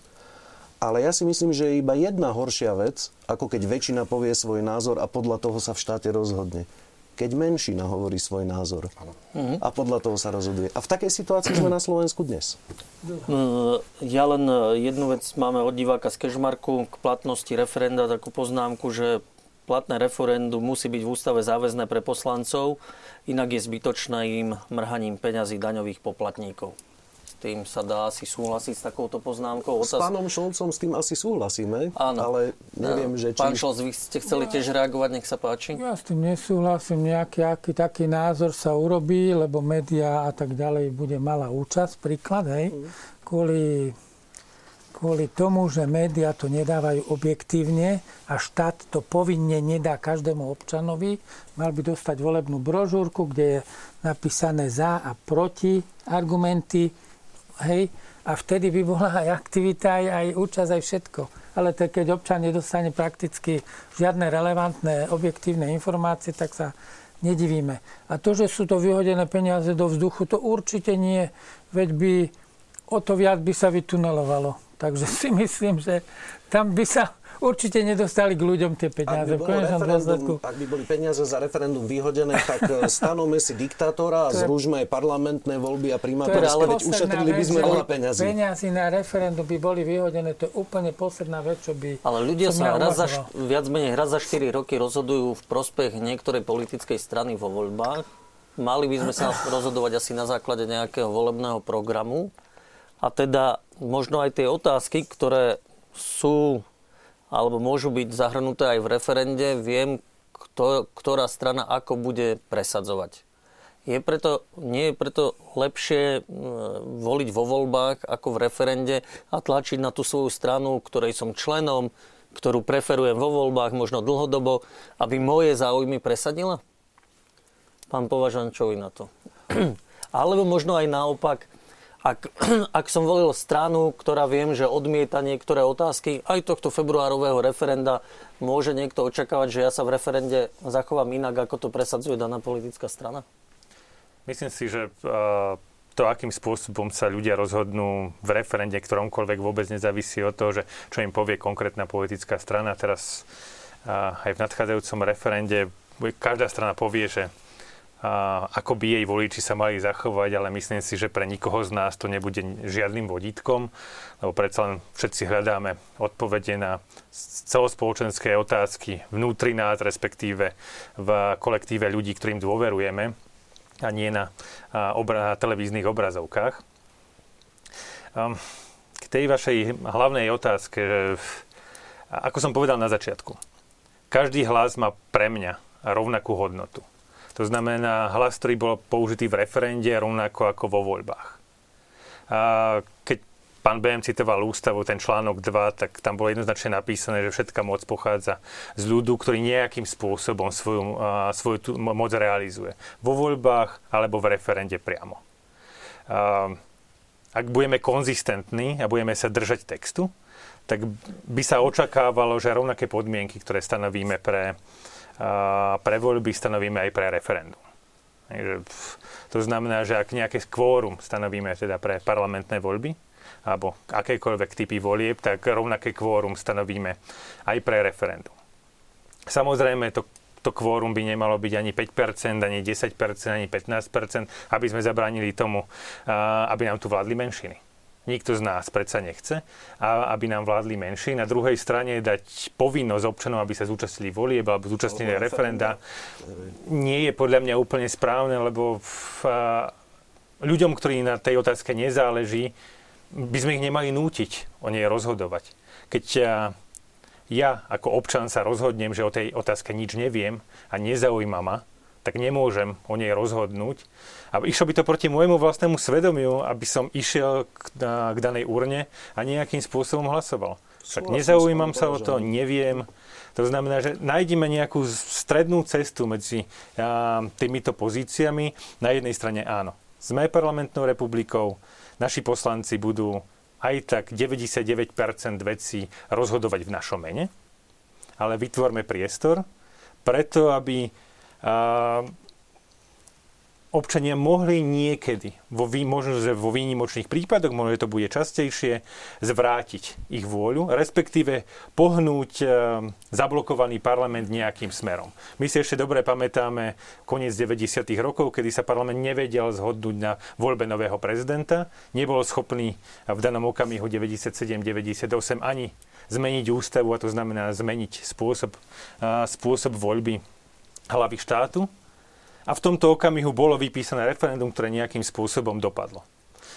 ale ja si myslím, že je iba jedna horšia vec, ako keď väčšina povie svoj názor a podľa toho sa v štáte rozhodne. Keď menšina hovorí svoj názor Mhm. a podľa toho sa rozhoduje. A v takej situácii sme na Slovensku dnes. Mm, Ja len e, jednu vec máme od diváka z Kežmarku k platnosti referenda, takú poznámku, že platné referendum musí byť v ústave záväzné pre poslancov, inak je zbytočné im mrhaním peňazí daňových poplatníkov. S tým sa dá asi súhlasiť s takouto poznámkou. S pánom Šolcom s tým asi súhlasíme, Áno. ale neviem, že či... Pán Šolc, vy ste chceli tiež reagovať, nech sa páči. Ja s tým nesúhlasím, nejaký aký taký názor sa urobí, lebo média a tak ďalej bude malá účasť, príklad, hej, kvôli, kvôli tomu, že média to nedávajú objektívne a štát to povinne nedá každému občanovi, mal by dostať volebnú brožúrku, kde je napísané za a proti argumenty, hej, a vtedy by bola aj aktivita, aj, aj účasť, aj všetko. Ale to, keď občan nedostane prakticky žiadne relevantné, objektívne informácie, tak sa nedivíme. A to, že sú to vyhodené peniaze do vzduchu, to určite nie. Veď by o to viac by sa vytunelovalo. Takže si myslím, že tam by sa určite nedostali k ľuďom tie Ak peniaze. by, V bolo ak by boli peniaze za referendum vyhodené, tak e, <laughs> stanovme si diktátora a zružme aj parlamentné voľby a To je primátorské, veď ušetrili by vec, sme že veľa peňazí. Peniazy na referendum by boli vyhodené, to je úplne posledná vec, čo by Ale ľudia sa raz za, viac menej raz za 4 roky rozhodujú v prospech niektorej politickej strany vo voľbách. Mali by sme sa rozhodovať asi na základe nejakého volebného programu. A teda možno aj tie otázky, ktoré sú alebo môžu byť zahrnuté aj v referende, viem, kto, ktorá strana ako bude presadzovať. Je preto, nie je preto lepšie voliť vo voľbách ako v referende a tlačiť na tú svoju stranu, ktorej som členom, ktorú preferujem vo voľbách možno dlhodobo, aby moje záujmy presadila? Pán Považan, čo na to? <clears throat> Alebo možno aj naopak, ak, <clears throat> ak som volil stranu, ktorá viem, že odmieta niektoré otázky aj tohto februárového referenda, môže niekto očakávať, že ja sa v referende zachovám inak, ako to presadzuje daná politická strana? Myslím si, že uh, to, akým spôsobom sa ľudia rozhodnú v referende, ktoromkoľvek vôbec nezávisí od toho, že čo im povie konkrétna politická strana. Teraz uh, aj v nadchádzajúcom referende bude- každá strana povie, že ako by jej voliči sa mali zachovať, ale myslím si, že pre nikoho z nás to nebude žiadnym vodítkom, lebo predsa len všetci hľadáme odpovede na celospoločenské otázky vnútri nás, respektíve v kolektíve ľudí, ktorým dôverujeme a nie na, obra- televíznych obrazovkách. Um, k tej vašej hlavnej otázke, že, ako som povedal na začiatku, každý hlas má pre mňa rovnakú hodnotu. To znamená hlas, ktorý bol použitý v referende, rovnako ako vo voľbách. A keď pán BM citoval ústavu, ten článok 2, tak tam bolo jednoznačne napísané, že všetká moc pochádza z ľudu, ktorý nejakým spôsobom svoju, svoju tú moc realizuje. Vo voľbách alebo v referende priamo. Ak budeme konzistentní a budeme sa držať textu, tak by sa očakávalo, že rovnaké podmienky, ktoré stanovíme pre, pre voľby, stanovíme aj pre referendum. To znamená, že ak nejaké kvórum stanovíme teda pre parlamentné voľby, alebo akékoľvek typy volieb, tak rovnaké kvórum stanovíme aj pre referendum. Samozrejme, to, to kvórum by nemalo byť ani 5%, ani 10%, ani 15%, aby sme zabránili tomu, aby nám tu vládli menšiny. Nikto z nás predsa nechce, a aby nám vládli menší. Na druhej strane dať povinnosť občanom, aby sa zúčastnili volieb alebo zúčastnili Alebo referenda, nie je podľa mňa úplne správne, lebo v, ľuďom, ktorí na tej otázke nezáleží, by sme ich nemali nútiť o nej rozhodovať. Keď a, ja ako občan sa rozhodnem, že o tej otázke nič neviem a nezaujíma ma, tak nemôžem o nej rozhodnúť. A išlo by to proti môjmu vlastnému svedomiu, aby som išiel k, na, k danej urne a nejakým spôsobom hlasoval. Tak Súhlasím nezaujímam s sa o to, neviem. To znamená, že nájdeme nejakú strednú cestu medzi a, týmito pozíciami. Na jednej strane áno, sme parlamentnou republikou, naši poslanci budú aj tak 99% vecí rozhodovať v našom mene, ale vytvorme priestor preto, aby občania mohli niekedy, vo, možno že vo výnimočných prípadoch, možno že to bude častejšie, zvrátiť ich vôľu, respektíve pohnúť e, zablokovaný parlament nejakým smerom. My si ešte dobre pamätáme koniec 90. rokov, kedy sa parlament nevedel zhodnúť na voľbe nového prezidenta, nebol schopný v danom okamihu 97-98 ani zmeniť ústavu, a to znamená zmeniť spôsob, spôsob voľby hlavy štátu a v tomto okamihu bolo vypísané referendum, ktoré nejakým spôsobom dopadlo.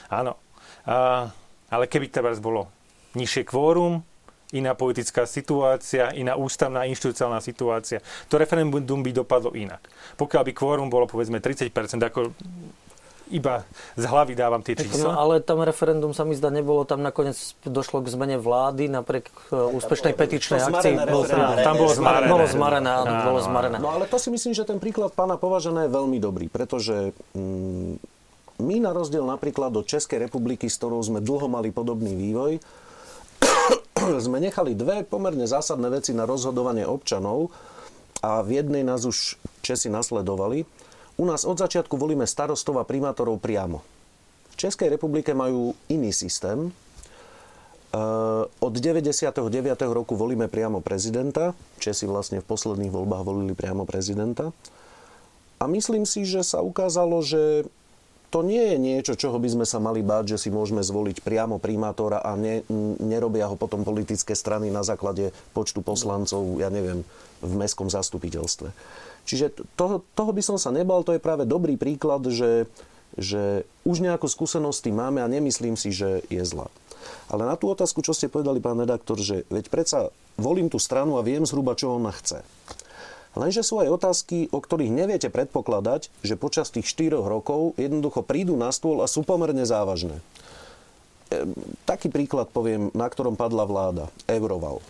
Áno, a, ale keby teraz bolo nižšie kvórum, iná politická situácia, iná ústavná inštitucionálna situácia, to referendum by dopadlo inak. Pokiaľ by kvórum bolo povedzme 30%, ako iba z hlavy dávam tie čísla. No, ale tam referendum sa mi zdá nebolo, tam nakoniec došlo k zmene vlády napriek e, úspešnej petičnej akcii. Bol, tam bolo zmarené. Bolo zmarené, áno, bolo zmarené. No ale to si myslím, že ten príklad pána Považené je veľmi dobrý, pretože mm, my na rozdiel napríklad do Českej republiky, s ktorou sme dlho mali podobný vývoj, <coughs> sme nechali dve pomerne zásadné veci na rozhodovanie občanov a v jednej nás už Česi nasledovali. U nás od začiatku volíme starostov a primátorov priamo. V Českej republike majú iný systém. Eh, od 99. roku volíme priamo prezidenta. Česi vlastne v posledných voľbách volili priamo prezidenta. A myslím si, že sa ukázalo, že to nie je niečo, čoho by sme sa mali báť, že si môžeme zvoliť priamo primátora a ne, nerobia ho potom politické strany na základe počtu poslancov, ja neviem, v mestskom zastupiteľstve. Čiže toho, toho by som sa nebal, to je práve dobrý príklad, že, že už nejakú skúsenosť máme a nemyslím si, že je zlá. Ale na tú otázku, čo ste povedali, pán redaktor, že veď predsa volím tú stranu a viem zhruba, čo ona chce. Lenže sú aj otázky, o ktorých neviete predpokladať, že počas tých 4 rokov jednoducho prídu na stôl a sú pomerne závažné. E, taký príklad poviem, na ktorom padla vláda. Euroval.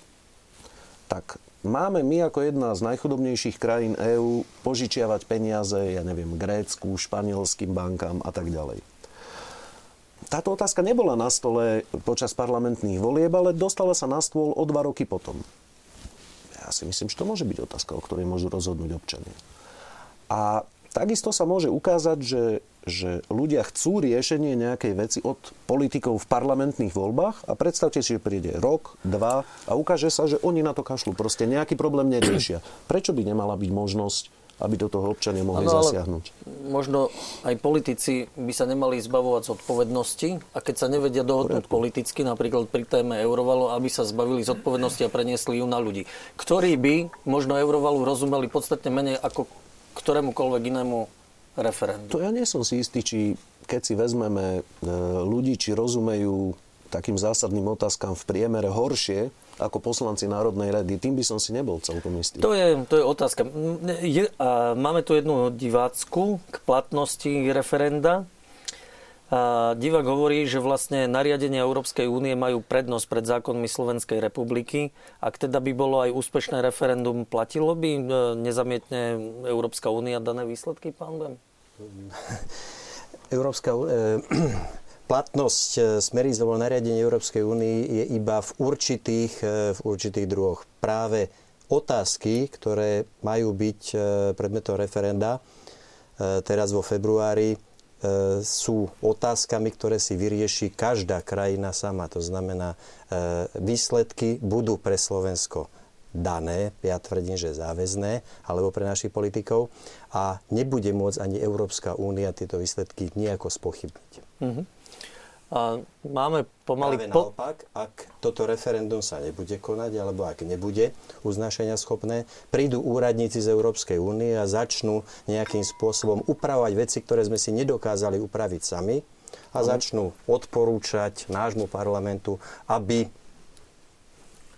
Tak Máme my ako jedna z najchudobnejších krajín EÚ požičiavať peniaze, ja neviem, Grécku, španielským bankám a tak ďalej. Táto otázka nebola na stole počas parlamentných volieb, ale dostala sa na stôl o dva roky potom. Ja si myslím, že to môže byť otázka, o ktorej môžu rozhodnúť občania. A takisto sa môže ukázať, že že ľudia chcú riešenie nejakej veci od politikov v parlamentných voľbách a predstavte si, že príde rok, dva a ukáže sa, že oni na to kašľú. Proste nejaký problém neriešia. Prečo by nemala byť možnosť aby do toho občania mohli ano, zasiahnuť. Možno aj politici by sa nemali zbavovať z odpovednosti a keď sa nevedia dohodnúť politicky, napríklad pri téme Eurovalu, aby sa zbavili z odpovednosti a preniesli ju na ľudí, ktorí by možno Eurovalu rozumeli podstatne menej ako ktorémukoľvek inému referendum. To ja nie som si istý, či keď si vezmeme e, ľudí, či rozumejú takým zásadným otázkam v priemere horšie ako poslanci Národnej rady, tým by som si nebol celkom istý. To je, to je otázka. Je, a máme tu jednu divácku k platnosti referenda. A divák hovorí, že vlastne nariadenia Európskej únie majú prednosť pred zákonmi Slovenskej republiky. Ak teda by bolo aj úspešné referendum, platilo by e, nezamietne Európska únia dané výsledky, pán Bem? <laughs> Európska e, <clears throat> platnosť e, smeríc alebo nariadenie Európskej únie je iba v určitých, e, v určitých druhoch. Práve otázky, ktoré majú byť predmetom referenda teraz vo februári, sú otázkami, ktoré si vyrieši každá krajina sama. To znamená, výsledky budú pre Slovensko dané, ja tvrdím, že záväzné, alebo pre našich politikov a nebude môcť ani Európska únia tieto výsledky nejako spochybniť. Uh-huh. A máme pomaly... Práve po... naopak, ak toto referendum sa nebude konať, alebo ak nebude uznášania schopné, prídu úradníci z Európskej únie a začnú nejakým spôsobom upravovať veci, ktoré sme si nedokázali upraviť sami a začnú odporúčať nášmu parlamentu, aby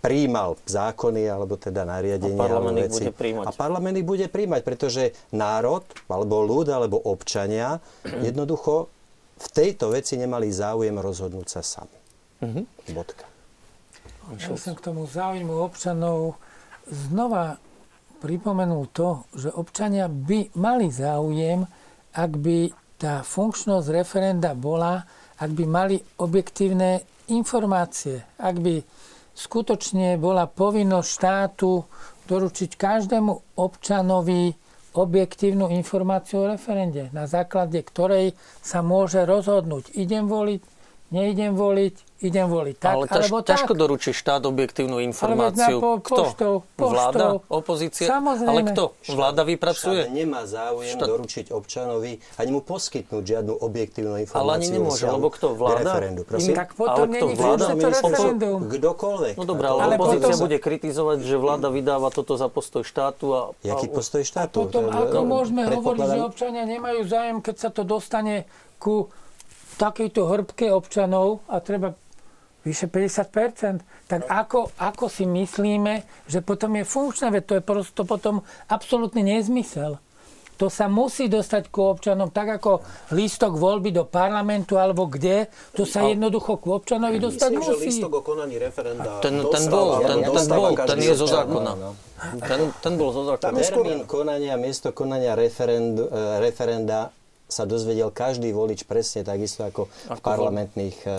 príjmal zákony alebo teda nariadenia. A parlament ich bude príjmať. A parlament ich bude príjmať, pretože národ, alebo ľud, alebo občania jednoducho v tejto veci nemali záujem rozhodnúť sa sami. Uh-huh. Bodka. Ja som k tomu záujmu občanov znova pripomenul to, že občania by mali záujem, ak by tá funkčnosť referenda bola, ak by mali objektívne informácie, ak by skutočne bola povinnosť štátu doručiť každému občanovi objektívnu informáciu o referende, na základe ktorej sa môže rozhodnúť, idem voliť, neidem voliť, idem voliť tak, ale ťaž, alebo ťažko tak. doručí štát objektívnu informáciu. po- kto? poštou, poštou. Vláda? Opozícia? Samozrejme. Ale kto? Vláda vypracuje? Štát nemá záujem Štát- doručiť občanovi ani mu poskytnúť žiadnu objektívnu informáciu. Ale ani nemôže, lebo kto? Vláda? Referendu, prosím. Tak potom Ale kto? není Vláda? to Ministerstvo- referendum. Kdokoľvek. No dobré, A to- ale, Ale opozícia potom- bude kritizovať, že vláda vydáva toto za postoj štátu a... Jaký a, postoj štátu? Potom To je- ako môžeme hovoriť, že občania nemajú zájem, keď sa to dostane ku takejto hrbke občanov a treba vyše 50%, tak ako, ako si myslíme, že potom je funkčné, veď to je prosto potom absolútny nezmysel. To sa musí dostať ku občanom, tak ako lístok voľby do parlamentu alebo kde, to sa jednoducho ku občanovi dostať Myslím, že musí. lístok o konaní referenda ten, ten dostáva, bol, alebo ten, ten bol, ten je zo zákona. Ten, ten bol zo zákona. Termín konania, miesto konania referendu, e, referenda sa dozvedel každý volič presne takisto ako, v parlamentných, e,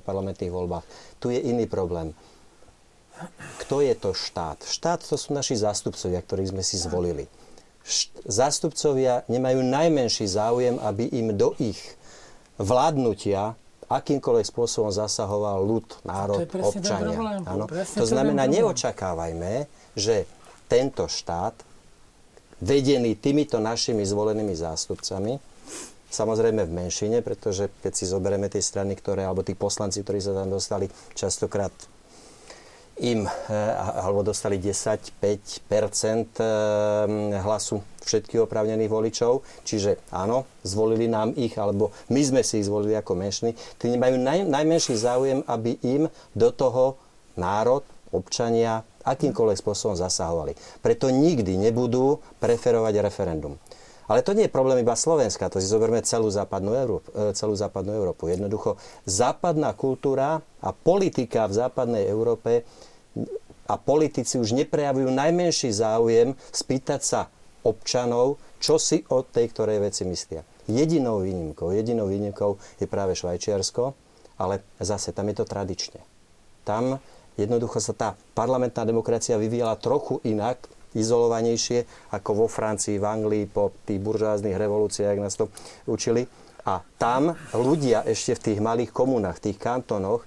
parlamentných voľbách. Tu je iný problém. Kto je to štát? Štát to sú naši zástupcovia, ktorých sme si zvolili. Št- zástupcovia nemajú najmenší záujem, aby im do ich vládnutia akýmkoľvek spôsobom zasahoval ľud, národ, To je presne ten občania. problém. To znamená, problém. neočakávajme, že tento štát, vedený týmito našimi zvolenými zástupcami, samozrejme v menšine, pretože keď si zoberieme tie strany, ktoré, alebo tí poslanci, ktorí sa tam dostali, častokrát im, eh, alebo dostali 10-5 hlasu všetkých oprávnených voličov. Čiže áno, zvolili nám ich, alebo my sme si ich zvolili ako menšiny. Tí nemajú naj, najmenší záujem, aby im do toho národ, občania akýmkoľvek spôsobom zasahovali. Preto nikdy nebudú preferovať referendum. Ale to nie je problém iba Slovenska, to si zoberme celú západnú Európu. e, Celú západnú Európu. Jednoducho, západná kultúra a politika v západnej Európe a politici už neprejavujú najmenší záujem spýtať sa občanov, čo si o tej ktorej veci myslia. Jedinou výnimkou, jedinou výnimkou je práve Švajčiarsko, ale zase tam je to tradične. Tam jednoducho sa tá parlamentná demokracia vyvíjala trochu inak, izolovanejšie ako vo Francii, v Anglii po tých buržáznych revolúciách, nás to učili. A tam ľudia ešte v tých malých komunách, tých kantonoch,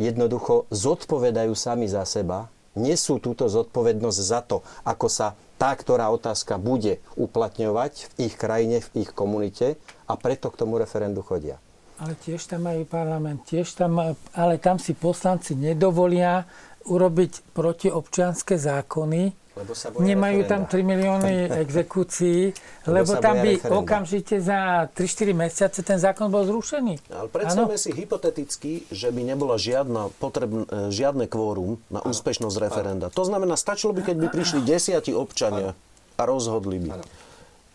jednoducho zodpovedajú sami za seba, nesú túto zodpovednosť za to, ako sa tá, ktorá otázka bude uplatňovať v ich krajine, v ich komunite a preto k tomu referendu chodia. Ale tiež tam majú parlament, tiež tam, ale tam si poslanci nedovolia urobiť protiobčianské zákony. Lebo sa boja Nemajú tam referenda. 3 milióny exekúcií, <laughs> Lebo lebo tam by referenda. okamžite za 3-4 mesiace ten zákon bol zrušený. Ale predstavme si hypoteticky, že by nebola žiadna potrebn, e, žiadne kvórum na úspešnosť referenda. To znamená, stačilo by, keď by prišli desiati občania a rozhodli by.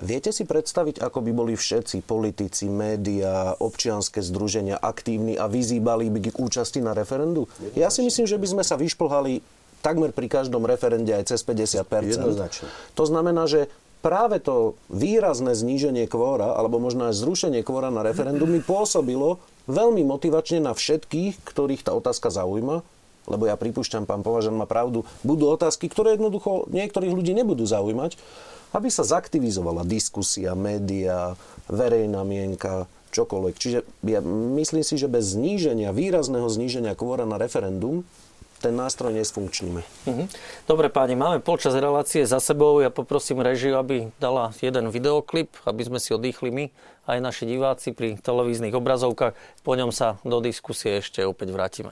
Viete si predstaviť, ako by boli všetci politici, médiá, občianske združenia aktívni a vyzýbali by k účasti na referendu? Ja si myslím, že by sme sa vyšplhali takmer pri každom referende aj cez 50 Jednoznačne. To znamená, že práve to výrazné zníženie kvóra, alebo možno aj zrušenie kvóra na referendum by pôsobilo veľmi motivačne na všetkých, ktorých tá otázka zaujíma, lebo ja pripúšťam, pán Považan má pravdu, budú otázky, ktoré jednoducho niektorých ľudí nebudú zaujímať, aby sa zaktivizovala diskusia, média, verejná mienka, čokoľvek. Čiže ja myslím si, že bez zníženia, výrazného zníženia kvóra na referendum, ten nástroj nesfunkčníme. Mhm. Dobre páni, máme polčas relácie za sebou. Ja poprosím režiu, aby dala jeden videoklip, aby sme si oddychli my, aj naši diváci pri televíznych obrazovkách. Po ňom sa do diskusie ešte opäť vrátime.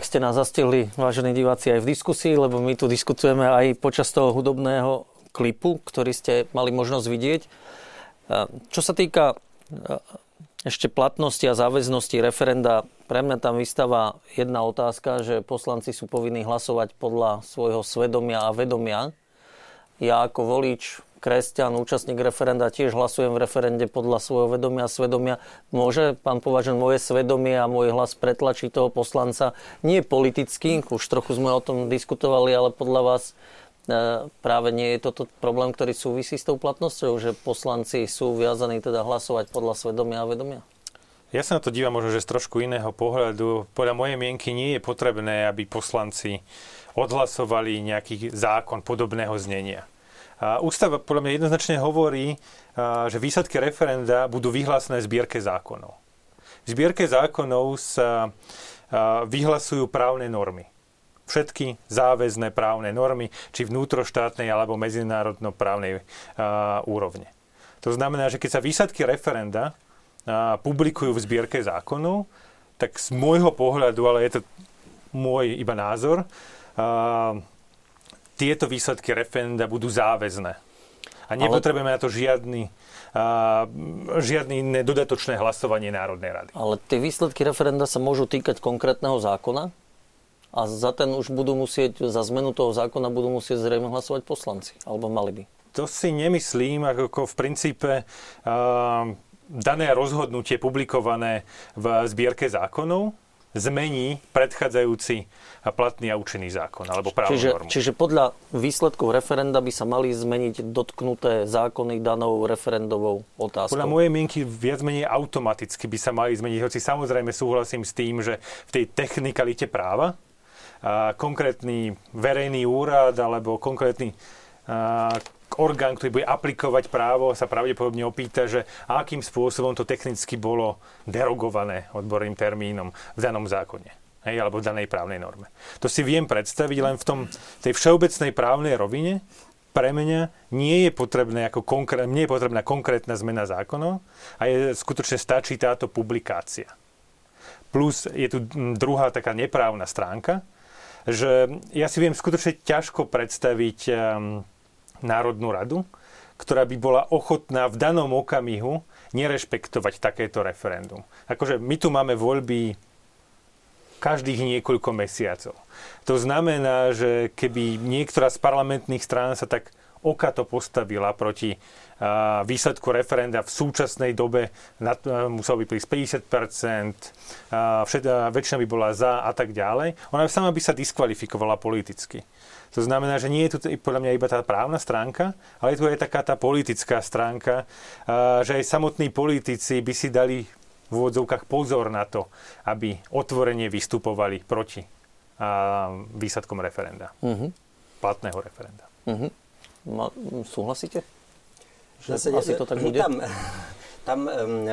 Tak ste nás zastihli, vážení diváci, aj v diskusii, lebo my tu diskutujeme aj počas toho hudobného klipu, ktorý ste mali možnosť vidieť. Čo sa týka ešte platnosti a záväznosti referenda, pre mňa tam vystáva jedna otázka, že poslanci sú povinní hlasovať podľa svojho svedomia a vedomia. Ja ako volič, kresťan, účastník referenda tiež hlasujem v referende podľa svojho vedomia a svedomia. Môže pán považen moje svedomie a môj hlas pretlačiť toho poslanca nie politicky, už trochu sme o tom diskutovali, ale podľa vás e, práve nie je toto problém, ktorý súvisí s tou platnosťou, že poslanci sú viazaní teda hlasovať podľa svedomia a vedomia? Ja sa na to dívam možno, že z trošku iného pohľadu. Podľa mojej mienky nie je potrebné, aby poslanci odhlasovali nejaký zákon podobného znenia. A Ústava podľa mňa jednoznačne hovorí, že výsledky referenda budú vyhlásené zbierke zákonov. V zbierke zákonov sa vyhlasujú právne normy. Všetky záväzné právne normy, či vnútroštátnej alebo medzinárodnoprávnej a, úrovne. To znamená, že keď sa výsledky referenda publikujú v zbierke zákonov, tak z môjho pohľadu, ale je to môj iba názor, tieto výsledky referenda budú záväzné. A nepotrebujeme na to žiadny, a, žiadne iné dodatočné hlasovanie Národnej rady. Ale tie výsledky referenda sa môžu týkať konkrétneho zákona a za ten už budú musieť, za zmenu toho zákona budú musieť zrejme hlasovať poslanci, alebo mali by. To si nemyslím, ako, ako v princípe a, dané rozhodnutie publikované v zbierke zákonov zmení predchádzajúci a platný a účinný zákon alebo právnu Čiže, normu. čiže podľa výsledkov referenda by sa mali zmeniť dotknuté zákony danou referendovou otázkou. Podľa mojej mienky viac menej automaticky by sa mali zmeniť, hoci samozrejme súhlasím s tým, že v tej technikalite práva a konkrétny verejný úrad alebo konkrétny a, orgán, ktorý bude aplikovať právo, sa pravdepodobne opýta, že akým spôsobom to technicky bolo derogované odborným termínom v danom zákone. Hej, alebo v danej právnej norme. To si viem predstaviť len v tom, tej všeobecnej právnej rovine. Pre mňa nie je, potrebné ako konkrét, nie je potrebná konkrétna zmena zákonov a je, skutočne stačí táto publikácia. Plus je tu druhá taká neprávna stránka, že ja si viem skutočne ťažko predstaviť um, Národnú radu, ktorá by bola ochotná v danom okamihu nerešpektovať takéto referendum. Akože my tu máme voľby každých niekoľko mesiacov. To znamená, že keby niektorá z parlamentných strán sa tak okato postavila proti výsledku referenda v súčasnej dobe, muselo by prísť 50%, a, všet, a, väčšina by bola za a tak ďalej, ona sama by sa diskvalifikovala politicky. To znamená, že nie je tu podľa mňa iba tá právna stránka, ale je tu aj taká tá politická stránka, že aj samotní politici by si dali v úvodzovkách pozor na to, aby otvorene vystupovali proti výsledkom referenda. Mhm. Platného referenda. Mhm. Ma, súhlasíte? Že Zase, asi to tak bude? Tam, tam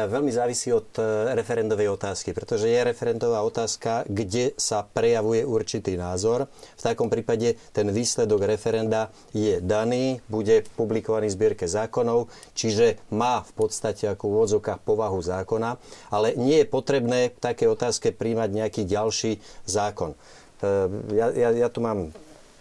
veľmi závisí od uh, referendovej otázky, pretože je referendová otázka, kde sa prejavuje určitý názor. V takom prípade ten výsledok referenda je daný, bude publikovaný v zbierke zákonov, čiže má v podstate ako v povahu zákona, ale nie je potrebné v takej otázke príjmať nejaký ďalší zákon. Ja, ja, ja tu mám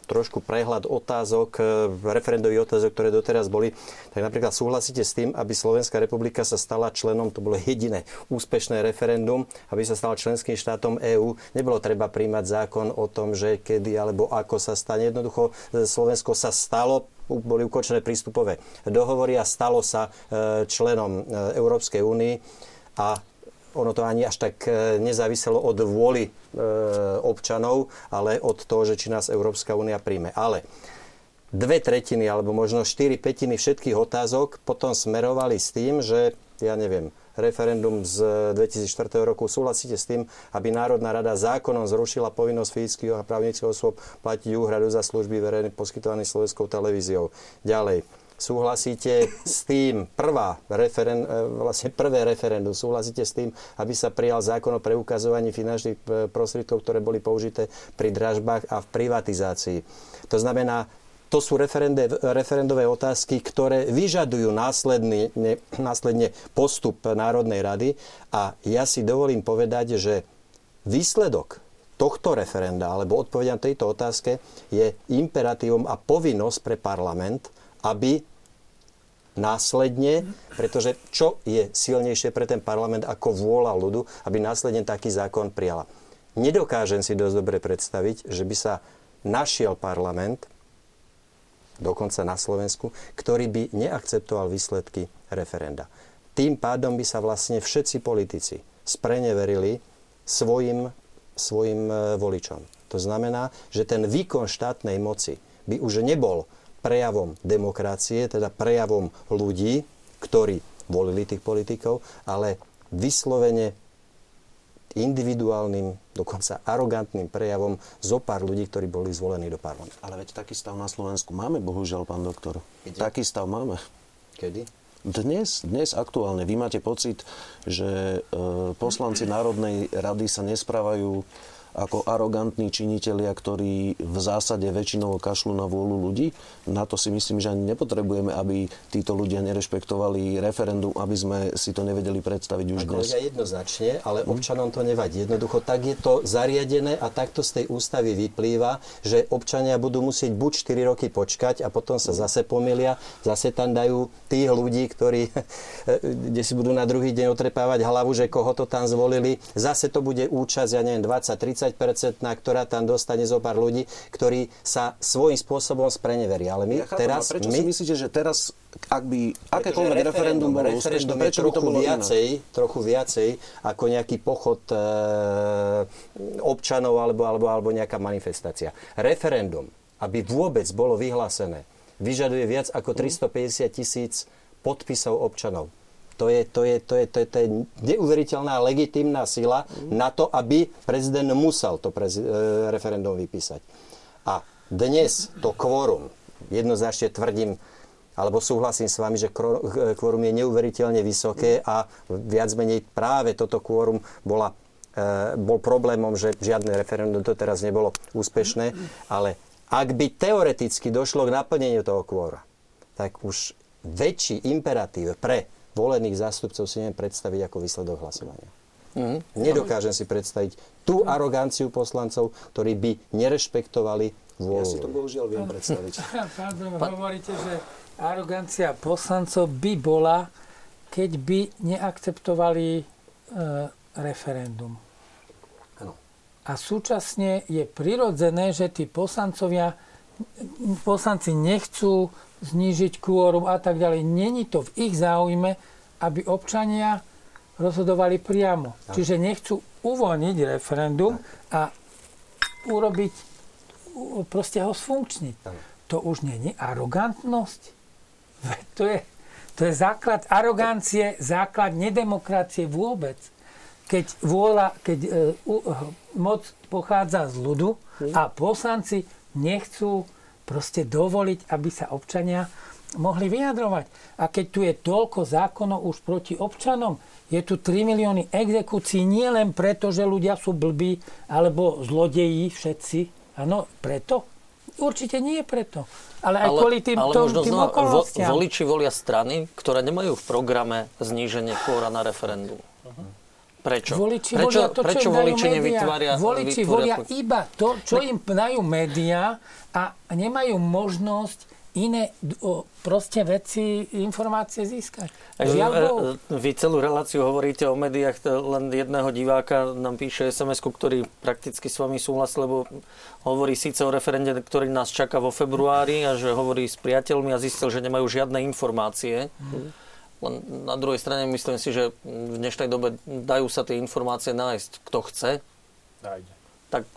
trošku prehľad otázok, e, referendových otázok, ktoré doteraz boli, tak napríklad súhlasíte s tým, aby Slovenská republika sa stala členom, to bolo jediné úspešné referendum, aby sa stala členským štátom EÚ. Nebolo treba príjmať zákon o tom, že kedy alebo ako sa stane. Jednoducho e, Slovensko sa stalo boli ukončené prístupové dohovory a stalo sa e, členom Európskej únie a ono to ani až tak e, nezáviselo od vôly e, občanov, ale od toho, že či nás Európska únia príjme. Ale dve tretiny alebo možno štyri petiny všetkých otázok potom smerovali s tým, že ja neviem, referendum z 2004 roku. Súhlasíte s tým, aby Národná rada zákonom zrušila povinnosť fyzických a právnických osôb platiť úhradu za služby verejne poskytované slovenskou televíziou. Ďalej súhlasíte s tým, prvá referen, e, vlastne prvé referendum, súhlasíte s tým, aby sa prijal zákon o preukazovaní finančných e, prostriedkov, ktoré boli použité pri dražbách a v privatizácii. To znamená, to sú referendové otázky, ktoré vyžadujú následne, následne postup Národnej rady a ja si dovolím povedať, že výsledok tohto referenda alebo odpovedia na tejto otázke je imperatívom a povinnosť pre parlament, aby následne, pretože čo je silnejšie pre ten parlament ako vôľa ľudu, aby následne taký zákon prijala. Nedokážem si dosť dobre predstaviť, že by sa našiel parlament, dokonca na Slovensku, ktorý by neakceptoval výsledky referenda. Tým pádom by sa vlastne všetci politici spreneverili svojim, svojim e, voličom. To znamená, že ten výkon štátnej moci by už nebol prejavom demokracie, teda prejavom ľudí, ktorí volili tých politikov, ale vyslovene individuálnym, dokonca arogantným prejavom zo pár ľudí, ktorí boli zvolení do parlamentu. Ale veď taký stav na Slovensku máme, bohužiaľ, pán doktor. Kde? Taký stav máme. Kedy? Dnes, dnes aktuálne. Vy máte pocit, že e, poslanci Národnej rady sa nesprávajú ako arogantní činitelia, ktorí v zásade väčšinou kašľú na vôľu ľudí. Na to si myslím, že ani nepotrebujeme, aby títo ľudia nerešpektovali referendum, aby sme si to nevedeli predstaviť už dnes. Ja jednoznačne, ale hm? občanom to nevadí. Jednoducho tak je to zariadené a takto z tej ústavy vyplýva, že občania budú musieť buď 4 roky počkať a potom sa zase pomilia, zase tam dajú tých ľudí, ktorí <laughs> kde si budú na druhý deň otrepávať hlavu, že koho to tam zvolili. Zase to bude účasť, ja neviem, 20-30 40-percentná, ktorá tam dostane zo pár ľudí, ktorí sa svojím spôsobom spreneveria. Ale my ja chápem, teraz... prečo my, si myslíte, že teraz, ak by akékoľvek referendum, bolo úspešné, prečo by to bolo viacej, iné? trochu viacej ako nejaký pochod e, občanov alebo, alebo, alebo nejaká manifestácia. Referendum, aby vôbec bolo vyhlásené, vyžaduje viac ako 350 tisíc podpisov občanov. To je, to je, to je, to je, to je neuveriteľná legitimná sila mm. na to, aby prezident musel to prezi- e, referendum vypísať. A dnes to kvórum, jednoznačne tvrdím, alebo súhlasím s vami, že kvórum je neuveriteľne vysoké a viac menej práve toto kvórum bola, e, bol problémom, že žiadne referendum doteraz nebolo úspešné, ale ak by teoreticky došlo k naplneniu toho kvóra, tak už väčší imperatív pre volených zástupcov si neviem predstaviť ako výsledok hlasovania. Mm. Nedokážem si predstaviť tú aroganciu poslancov, ktorí by nerešpektovali vôľu. Ja si to bohužiaľ viem predstaviť. <laughs> Pardon, pa... hovoríte, že arogancia poslancov by bola, keď by neakceptovali e, referendum. Ano. A súčasne je prirodzené, že tí poslancovia, poslanci nechcú znížiť kvórum a tak ďalej. Není to v ich záujme, aby občania rozhodovali priamo. Tak. Čiže nechcú uvoľniť referendum a urobiť, proste ho sfunkčniť. Tak. To už je arogantnosť. To je, to je základ arogancie, základ nedemokracie vôbec. Keď vôľa, keď e, uh, moc pochádza z ľudu a poslanci nechcú proste dovoliť, aby sa občania mohli vyjadrovať. A keď tu je toľko zákonov už proti občanom, je tu 3 milióny exekúcií nie len preto, že ľudia sú blbí alebo zlodejí všetci. Áno, preto? Určite nie preto. Ale aj ale, kvôli tým, ale to, tým znova, okolnostiam. Voliči volia strany, ktoré nemajú v programe zníženie kvóra na referendum. Uh-huh. Prečo? Voliči prečo, volia to, čo prečo im voliči médiá. nevytvária... Voliči volia iba to, čo im dajú médiá a nemajú možnosť iné o, proste veci, informácie získať. Žiaľ Bohu. E, Vy celú reláciu hovoríte o médiách, len jedného diváka nám píše sms ktorý prakticky s vami súhlasí, lebo hovorí síce o referende, ktorý nás čaká vo februári a že hovorí s priateľmi a zistil, že nemajú žiadne informácie. Len na druhej strane myslím si, že v dnešnej dobe dajú sa tie informácie nájsť, kto chce, Nájde. tak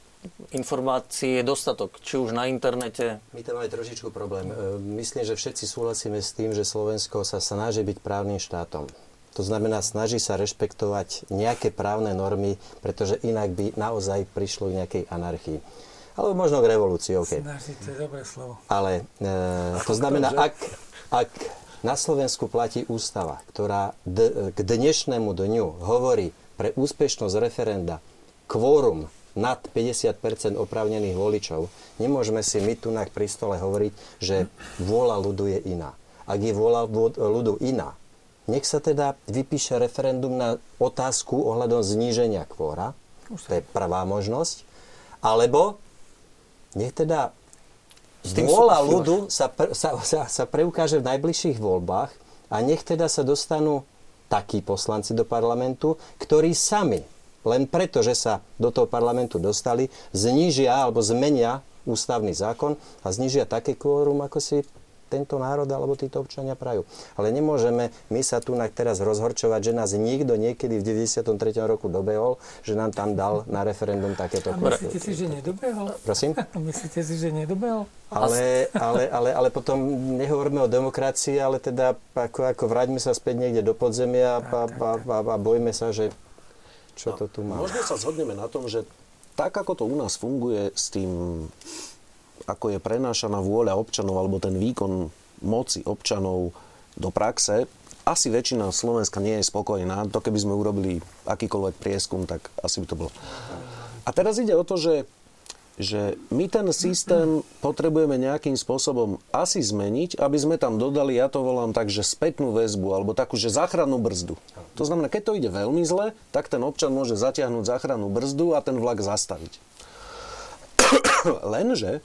informácií je dostatok, či už na internete. My tam máme trošičku problém. E, Myslím, že všetci súhlasíme s tým, že Slovensko sa snaží byť právnym štátom. To znamená, snaží sa rešpektovať nejaké právne normy, pretože inak by naozaj prišlo k nejakej anarchii. Alebo možno k revolúcii, OK. Snažiť, to je dobré slovo. Ale e, to znamená, ak, ak na Slovensku platí ústava, ktorá d- k dnešnému dňu hovorí pre úspešnosť referenda kvórum nad 50% oprávnených voličov, nemôžeme si my tu na pri stole hovoriť, že vôľa ľudu je iná. Ak je vôľa ľudu iná, nech sa teda vypíše referendum na otázku ohľadom zníženia kvóra, to je prvá možnosť, alebo nech teda S tým vôľa ľudu sa, pre, sa, sa, sa preukáže v najbližších voľbách a nech teda sa dostanú takí poslanci do parlamentu, ktorí sami, len preto, že sa do toho parlamentu dostali, znížia alebo zmenia ústavný zákon a znížia také kvórum, ako si tento národ alebo títo občania prajú. Ale nemôžeme my sa tu teraz rozhorčovať, že nás niekto niekedy v 93. roku dobehol, že nám tam dal na referendum takéto A myslíte si, že nedobehol? Prosím? <laughs> Myslíte si, že nedobehol? Ale, ale, ale, ale potom nehovoríme o demokracii, ale teda ako, ako vráťme sa späť niekde do podzemia a, a, a, a, a bojme sa, že čo to tu má. Možno sa zhodneme na tom, že tak, ako to u nás funguje s tým, ako je prenášaná vôľa občanov alebo ten výkon moci občanov do praxe, asi väčšina Slovenska nie je spokojná. To keby sme urobili akýkoľvek prieskum, tak asi by to bolo. A teraz ide o to, že, že my ten systém potrebujeme nejakým spôsobom asi zmeniť, aby sme tam dodali, ja to volám tak, že spätnú väzbu, alebo takú, že záchrannú brzdu. To znamená, keď to ide veľmi zle, tak ten občan môže zatiahnuť záchrannú brzdu a ten vlak zastaviť. <coughs> Lenže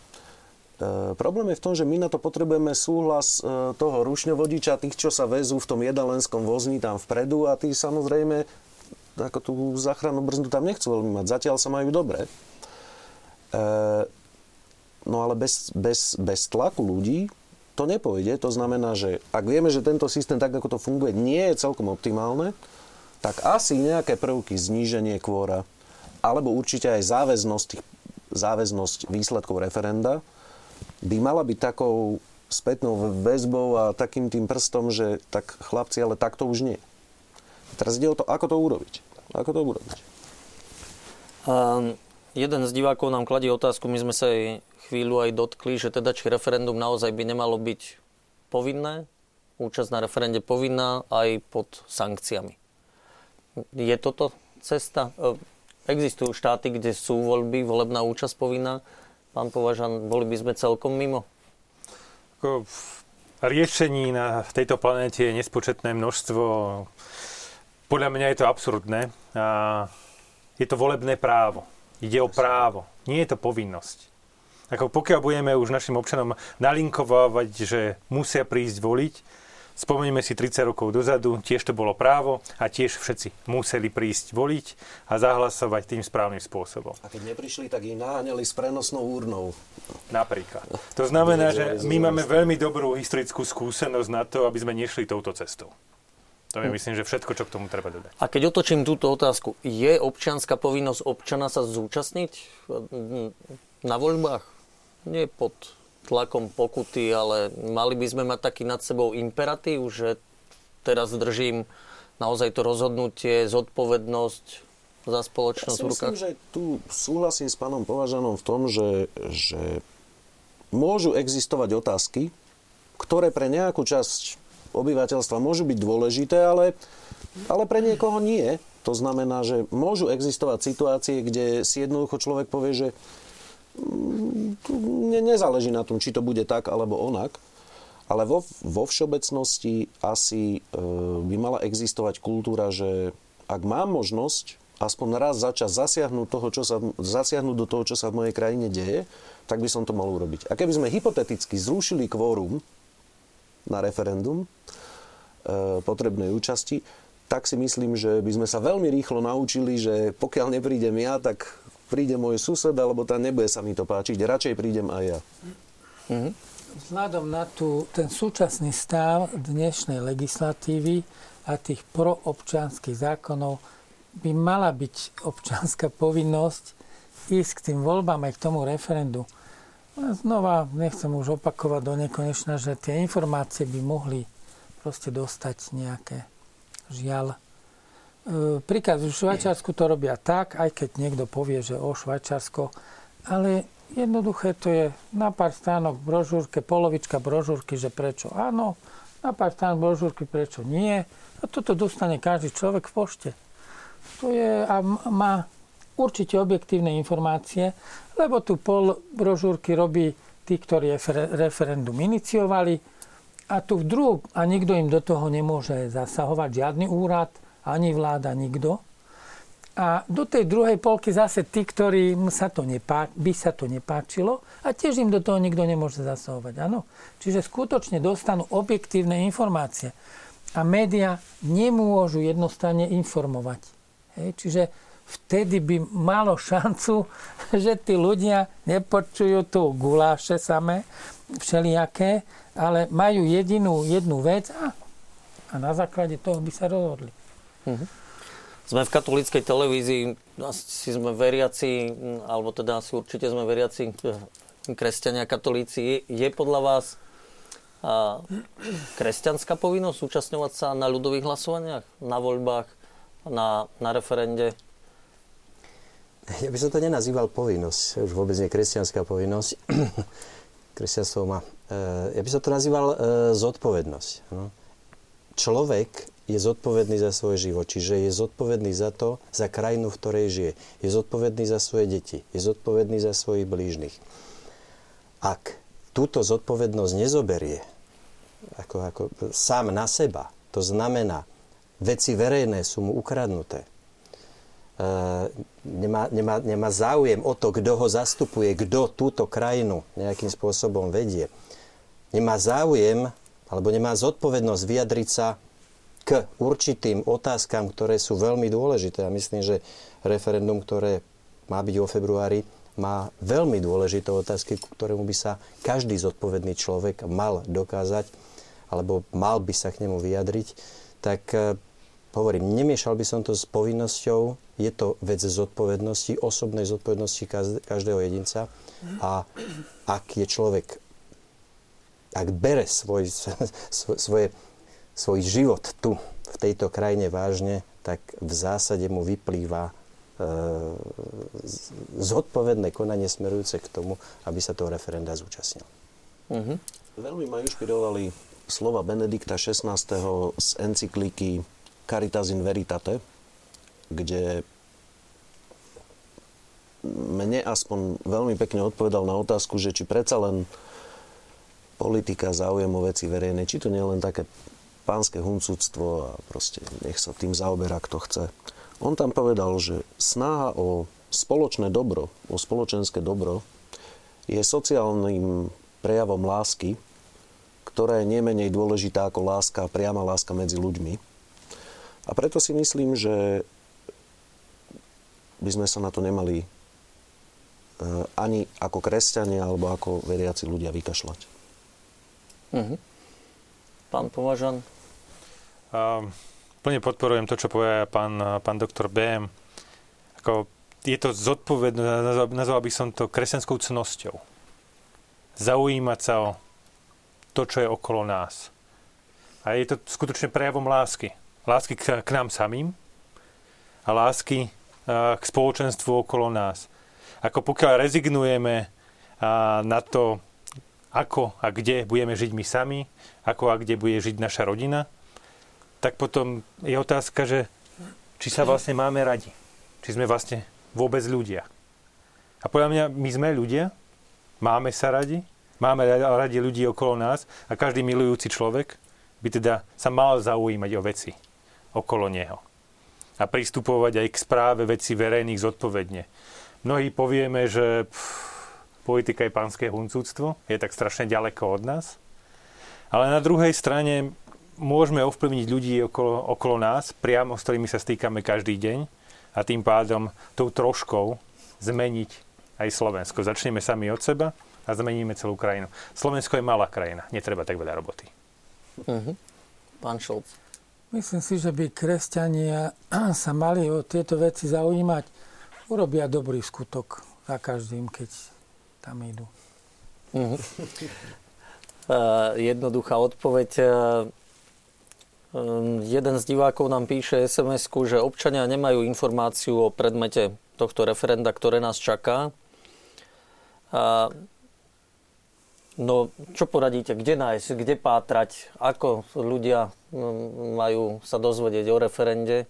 E, problém je v tom, že my na to potrebujeme súhlas e, toho rušňovodiča, tých, čo sa vezú v tom jedalenskom vozni tam vpredu a tí samozrejme ako tú záchrannú brzdu tam nechcú veľmi mať. Zatiaľ sa majú dobre. E, no ale bez, bez, bez tlaku ľudí to nepôjde. To znamená, že ak vieme, že tento systém, tak ako to funguje, nie je celkom optimálne, tak asi nejaké prvky, zníženie kvóra, alebo určite aj záväznosť, záväznosť výsledkov referenda, by mala byť takou spätnou väzbou a takým tým prstom, že tak chlapci, ale tak to už nie. Teraz ide o to, ako to urobiť. Ako to urobiť. Um, jeden z divákov nám kladie otázku, my sme sa jej chvíľu aj dotkli, že teda či referendum naozaj by nemalo byť povinné, účasť na referende povinná aj pod sankciami. Je toto cesta? E, Existujú štáty, kde sú voľby, volebná účasť povinná. Pán Považan, boli by sme celkom mimo? Riešení na tejto planéte je nespočetné množstvo. Podľa mňa je to absurdné. A je to volebné právo. Ide o právo. Nie je to povinnosť. Ako pokiaľ budeme už našim občanom nalinkovávať, že musia prísť voliť, Spomenieme si 30 rokov dozadu, tiež to bolo právo a tiež všetci museli prísť voliť a zahlasovať tým správnym spôsobom. A keď neprišli, tak ich naháňali s prenosnou úrnou. Napríklad. To znamená, že my máme veľmi dobrú historickú skúsenosť na to, aby sme nešli touto cestou. To je myslím, že všetko, čo k tomu treba dodať. A keď otočím túto otázku, je občianská povinnosť občana sa zúčastniť mm, na voľbách? Nie pod tlakom pokuty, ale mali by sme mať taký nad sebou imperatív, že teraz držím naozaj to rozhodnutie, zodpovednosť za Ja spoločnosť si v myslím, že tu súhlasím s pánom Považanom v tom, že, že môžu existovať otázky, ktoré pre nejakú časť obyvateľstva môžu byť dôležité, ale, ale pre niekoho nie. To znamená, že môžu existovať situácie, kde si jednoducho človek povie, že ne, nezáleží na tom, či to bude tak alebo onak. Ale vo, vo všeobecnosti asi e, by mala existovať kultúra, že ak mám možnosť aspoň raz za čas zasiahnuť, toho, čo sa, zasiahnuť do toho, čo sa v mojej krajine deje, tak by som to mal urobiť. A keby sme hypoteticky zrušili kvórum na referendum e, potrebnej účasti, tak si myslím, že by sme sa veľmi rýchlo naučili, že pokiaľ neprídem ja, tak príde môj sused, alebo tam nebude sa mi to páčiť. Radšej prídem aj ja. Vzhľadom na tú, ten súčasný stav dnešnej legislatívy a tých proobčanských zákonov by mala byť občanská povinnosť ísť k tým voľbám aj k tomu referendu. Znova nechcem už opakovať do nekonečna, že tie informácie by mohli proste dostať nejaké žiaľ. E, príkaz v Švajčiarsku to robia tak, aj keď niekto povie, že o Švajčiarsko, ale jednoduché to je na pár stánok brožúrke, polovička brožúrky, že prečo áno, na pár stánok brožúrky, prečo nie. A toto dostane každý človek v pošte. To je a má určite objektívne informácie, lebo tu pol brožúrky robí tí, ktorí refer- referendum iniciovali a tu v druhu, a nikto im do toho nemôže zasahovať, žiadny úrad, ani vláda, nikto. A do tej druhej polky zase tí, ktorým sa to nepá, by sa to nepáčilo a tiež im do toho nikto nemôže zasahovať. Áno? Čiže skutočne dostanú objektívne informácie. A médiá nemôžu jednostranne informovať. Hej? Čiže vtedy by malo šancu, <laughs> že tí ľudia nepočujú tu guláše samé, všelijaké, ale majú jedinú jednu vec a, a na základe toho by sa rozhodli. Sme v katolíckej televízii, asi sme veriaci, alebo teda asi určite sme veriaci eh, kresťania, katolíci. Je, podľa vás kresťanská povinnosť súčasňovať sa na ľudových hlasovaniach, na voľbách, na, na referende? Ja by som to nenazýval povinnosť, už vôbec nie kresťanská povinnosť. <clears throat> Kresťanstvo má. e, Ja by som to nazýval e, zodpovednosť. no. Človek je zodpovedný za svoj život, čiže je zodpovedný za to, za krajinu, v ktorej žije. Je zodpovedný za svoje deti. Je zodpovedný za svojich blížnych. Ak túto zodpovednosť nezoberie ako, ako sám na seba, to znamená, veci verejné sú mu ukradnuté, e, nemá, nemá, nemá záujem o to, kto ho zastupuje, kto túto krajinu nejakým spôsobom vedie. Nemá záujem alebo nemá zodpovednosť vyjadriť sa k určitým otázkam, ktoré sú veľmi dôležité. A myslím, že referendum, ktoré má byť vo februári, má veľmi dôležité otázky, ku ktorému by sa každý zodpovedný človek mal dokázať, alebo mal by sa k nemu vyjadriť. Tak e, hovorím, nemiešal by som to s povinnosťou, je to vec zodpovednosti, osobnej zodpovednosti každého jedinca a ak je človek, ak bere svoj, <laughs> svo- svoje, svoj život tu, v tejto krajine vážne, tak v zásade mu vyplýva e, zodpovedné konanie smerujúce k tomu, aby sa toho referenda zúčastnil. Mhm. Veľmi ma inšpirovali slova Benedikta XVI. z encykliky Caritas in Veritate, kde mne aspoň veľmi pekne odpovedal na otázku, že či predsa len politika záujem o veci verejné, či to nie je len také pánske huncúctvo a proste nech sa tým zaoberá, kto chce. On tam povedal, že snaha o spoločné dobro, o spoločenské dobro je sociálnym prejavom lásky, ktorá je nemenej dôležitá ako láska, priama láska medzi ľuďmi. A preto si myslím, že by sme sa na to nemali e, ani ako kresťania alebo ako veriaci ľudia vykašľať. Mhm. Pán Považan, plne podporujem to, čo povie pán, pán doktor BM. Ako, je to zodpovedné, nazval, by som to kresťanskou cnosťou. Zaujímať sa o to, čo je okolo nás. A je to skutočne prejavom lásky. Lásky k, k nám samým a lásky a, k spoločenstvu okolo nás. Ako pokiaľ rezignujeme a, na to, ako a kde budeme žiť my sami, ako a kde bude žiť naša rodina, tak potom je otázka, že či sa vlastne máme radi. Či sme vlastne vôbec ľudia. A podľa mňa my sme ľudia, máme sa radi, máme radi ľudí okolo nás a každý milujúci človek by teda sa mal zaujímať o veci okolo neho. a pristupovať aj k správe veci verejných zodpovedne. Mnohí povieme, že pff, politika je pánske huncúctvo, je tak strašne ďaleko od nás. Ale na druhej strane môžeme ovplyvniť ľudí okolo, okolo nás, priamo s ktorými sa stýkame každý deň a tým pádom tou troškou zmeniť aj Slovensko. Začneme sami od seba a zmeníme celú krajinu. Slovensko je malá krajina, netreba tak veľa roboty. Uh-huh. Pán Šolc. Myslím si, že by kresťania sa mali o tieto veci zaujímať. Urobia dobrý skutok za každým, keď tam idú. Uh-huh. <laughs> Uh, jednoduchá odpoveď. Uh, jeden z divákov nám píše sms že občania nemajú informáciu o predmete tohto referenda, ktoré nás čaká. Uh, No, čo poradíte, kde nájsť, kde pátrať, ako ľudia mm, majú sa dozvedieť o referende?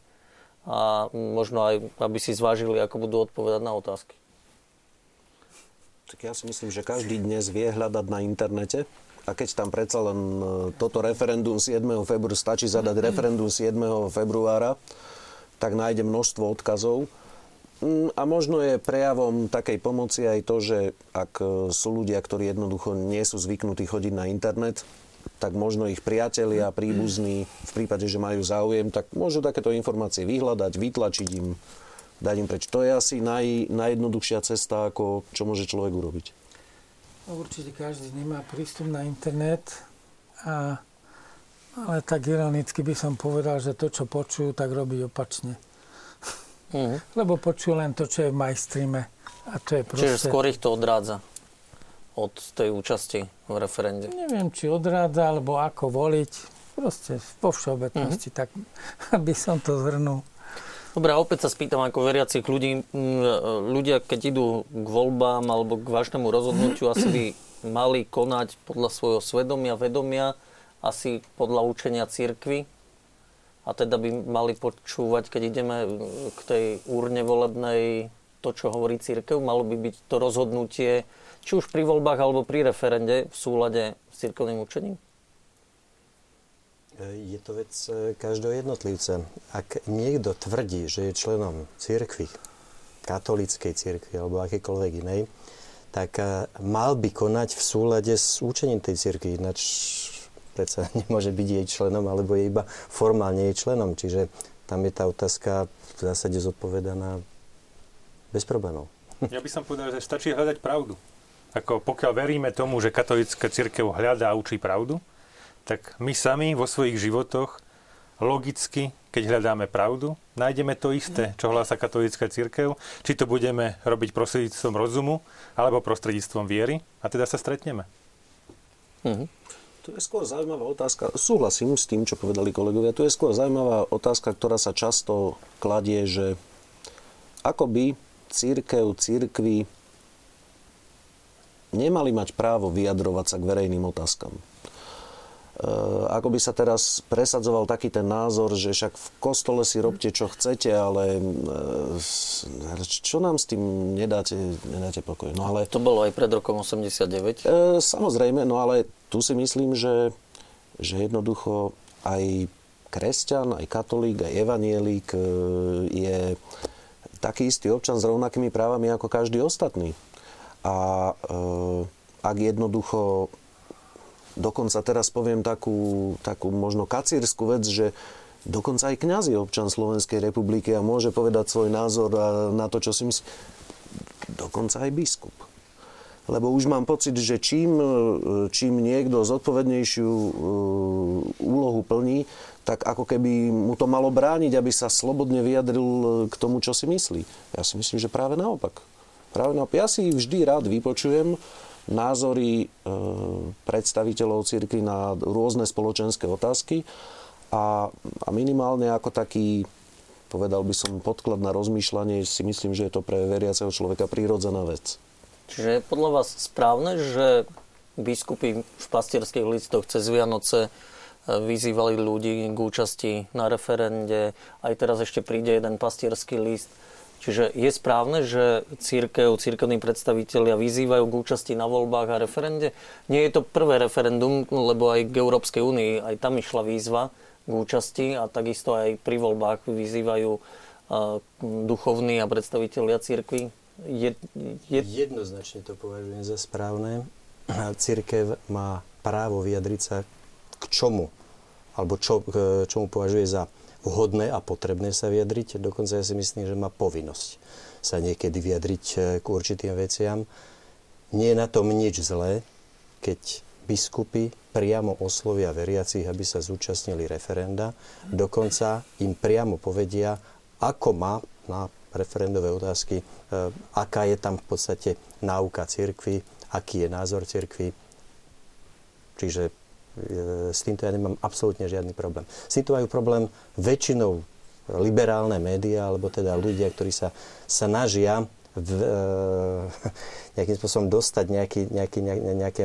A možno aj, aby si zvážili, ako budú odpovedať na otázky? Tak ja si myslím, že každý dnes vie hľadať na internete a keď tam predsa len e, toto referendum 7. februára, stačí zadať referendum 7. februára, tak nájde množstvo odkazov Mm, a možno je prejavom takej pomoci aj to, že ak e, sú ľudia, ktorí jednoducho nie sú zvyknutí chodiť na internet, tak možno ich priatelia, príbuzní, v prípade, že majú záujem, tak môžu takéto informácie vyhľadať, vytlačiť im, dať im preč. To je asi naj, najjednoduchšia cesta, ako čo môže človek urobiť. No, určite každý nemá prístup na internet, a, ale tak ironicky by som povedal, že to, čo počujú, tak robí opačne. Uh-huh. <laughs> Lebo počujú len to, čo je v majstrime. A to je proste... Čiže skôr ich to odrádza od tej účasti v referende. Neviem, či odrádza, alebo ako voliť. Proste po všeobecnosti, uh-huh. tak <laughs> aby som to zhrnul. Dobre, a opäť sa spýtam ako veriacich ľudí. Ľudia, keď idú k voľbám alebo k vážnemu rozhodnutiu, asi by mali konať podľa svojho svedomia, vedomia, asi podľa učenia církvy a teda by mali počúvať, keď ideme k tej úrne volebnej, to, čo hovorí církev, malo by byť to rozhodnutie, či už pri voľbách alebo pri referende v súlade s církevným učením? Je to vec e, každého jednotlivca. Ak niekto tvrdí, že je členom církvy, katolíckej církvy alebo akékoľvek inej, tak e, mal by konať v súlade s účením tej církvy. Ináč predsa <laughs> nemôže byť jej členom, alebo je iba formálne jej členom. Čiže tam je tá otázka v zásade zodpovedaná bez problémov. <laughs> Ja by som povedal, že stačí hľadať pravdu. Ako pokiaľ veríme tomu, že katolická církev hľadá a učí pravdu, tak my sami vo svojich životoch logicky, keď hľadáme pravdu, nájdeme to isté, čo hlása katolická církev, či to budeme robiť prostredníctvom rozumu alebo prostredníctvom viery a teda sa stretneme. Uh-huh. To je skôr zaujímavá otázka. Súhlasím s tým, čo povedali kolegovia. Tu je skôr zaujímavá otázka, ktorá sa často kladie, že ako by církev, církvy nemali mať právo vyjadrovať sa k verejným otázkam. Eh, ako by sa teraz presadzoval taký ten názor, že však v kostole si robte, čo chcete, ale eh, čo nám s tým nedáte, nedáte pokoj. No ale, to bolo aj pred rokom 89? E, samozrejme, no ale tu si myslím, že, že jednoducho aj kresťan, aj katolík, aj evanielik je taký istý občan s rovnakými právami ako každý ostatný. A e, ak jednoducho Dokonca teraz poviem takú, takú možno kacírskú vec, že dokonca aj kňaz je občan Slovenskej republiky a môže povedať svoj názor na to, čo si myslí. Dokonca aj biskup. Lebo už mám pocit, že čím, čím niekto zodpovednejšiu e, úlohu plní, tak ako keby mu to malo brániť, aby sa slobodne vyjadril k tomu, čo si myslí. Ja si myslím, že práve naopak. Práve naopak. Ja si vždy rád vypočujem názory e, predstaviteľov cirkvi na rôzne spoločenské otázky a, a minimálne ako taký, povedal by som, podklad na rozmýšľanie si myslím, že je to pre veriaceho človeka prírodzená vec. Čiže je podľa vás správne, že biskupy v pastierských listoch cez Vianoce e, vyzývali ľudí k účasti na referende. Aj teraz ešte príde jeden pastierský list Čiže je správne, že církev, církevní predstavitelia vyzývajú k účasti na voľbách a referende? Nie je to prvé referendum, lebo aj k Európskej únii, aj tam išla výzva k účasti a takisto aj pri voľbách vyzývajú e, duchovní a predstavitelia cirkvi. Je, je... Jednoznačne to považujem za správne. Cirkev má právo vyjadriť sa k čomu, alebo čo, k čomu považuje za vhodné a potrebné sa vyjadriť. Dokonca ja si myslím, že má povinnosť sa niekedy vyjadriť e, k určitým veciam. Nie je na tom nič zlé, keď biskupy priamo oslovia veriacich, aby sa zúčastnili referenda. Dokonca im priamo povedia, ako má na referendové otázky, e, aká je tam v podstate náuka cirkvi, aký je názor cirkvi. Čiže s týmto ja nemám absolútne žiadny problém. S týmto majú problém väčšinou liberálne médiá, alebo teda ľudia, ktorí sa snažia v, e, <laughs> nejakým spôsobom dostať nejaký, nejaký, nejaké,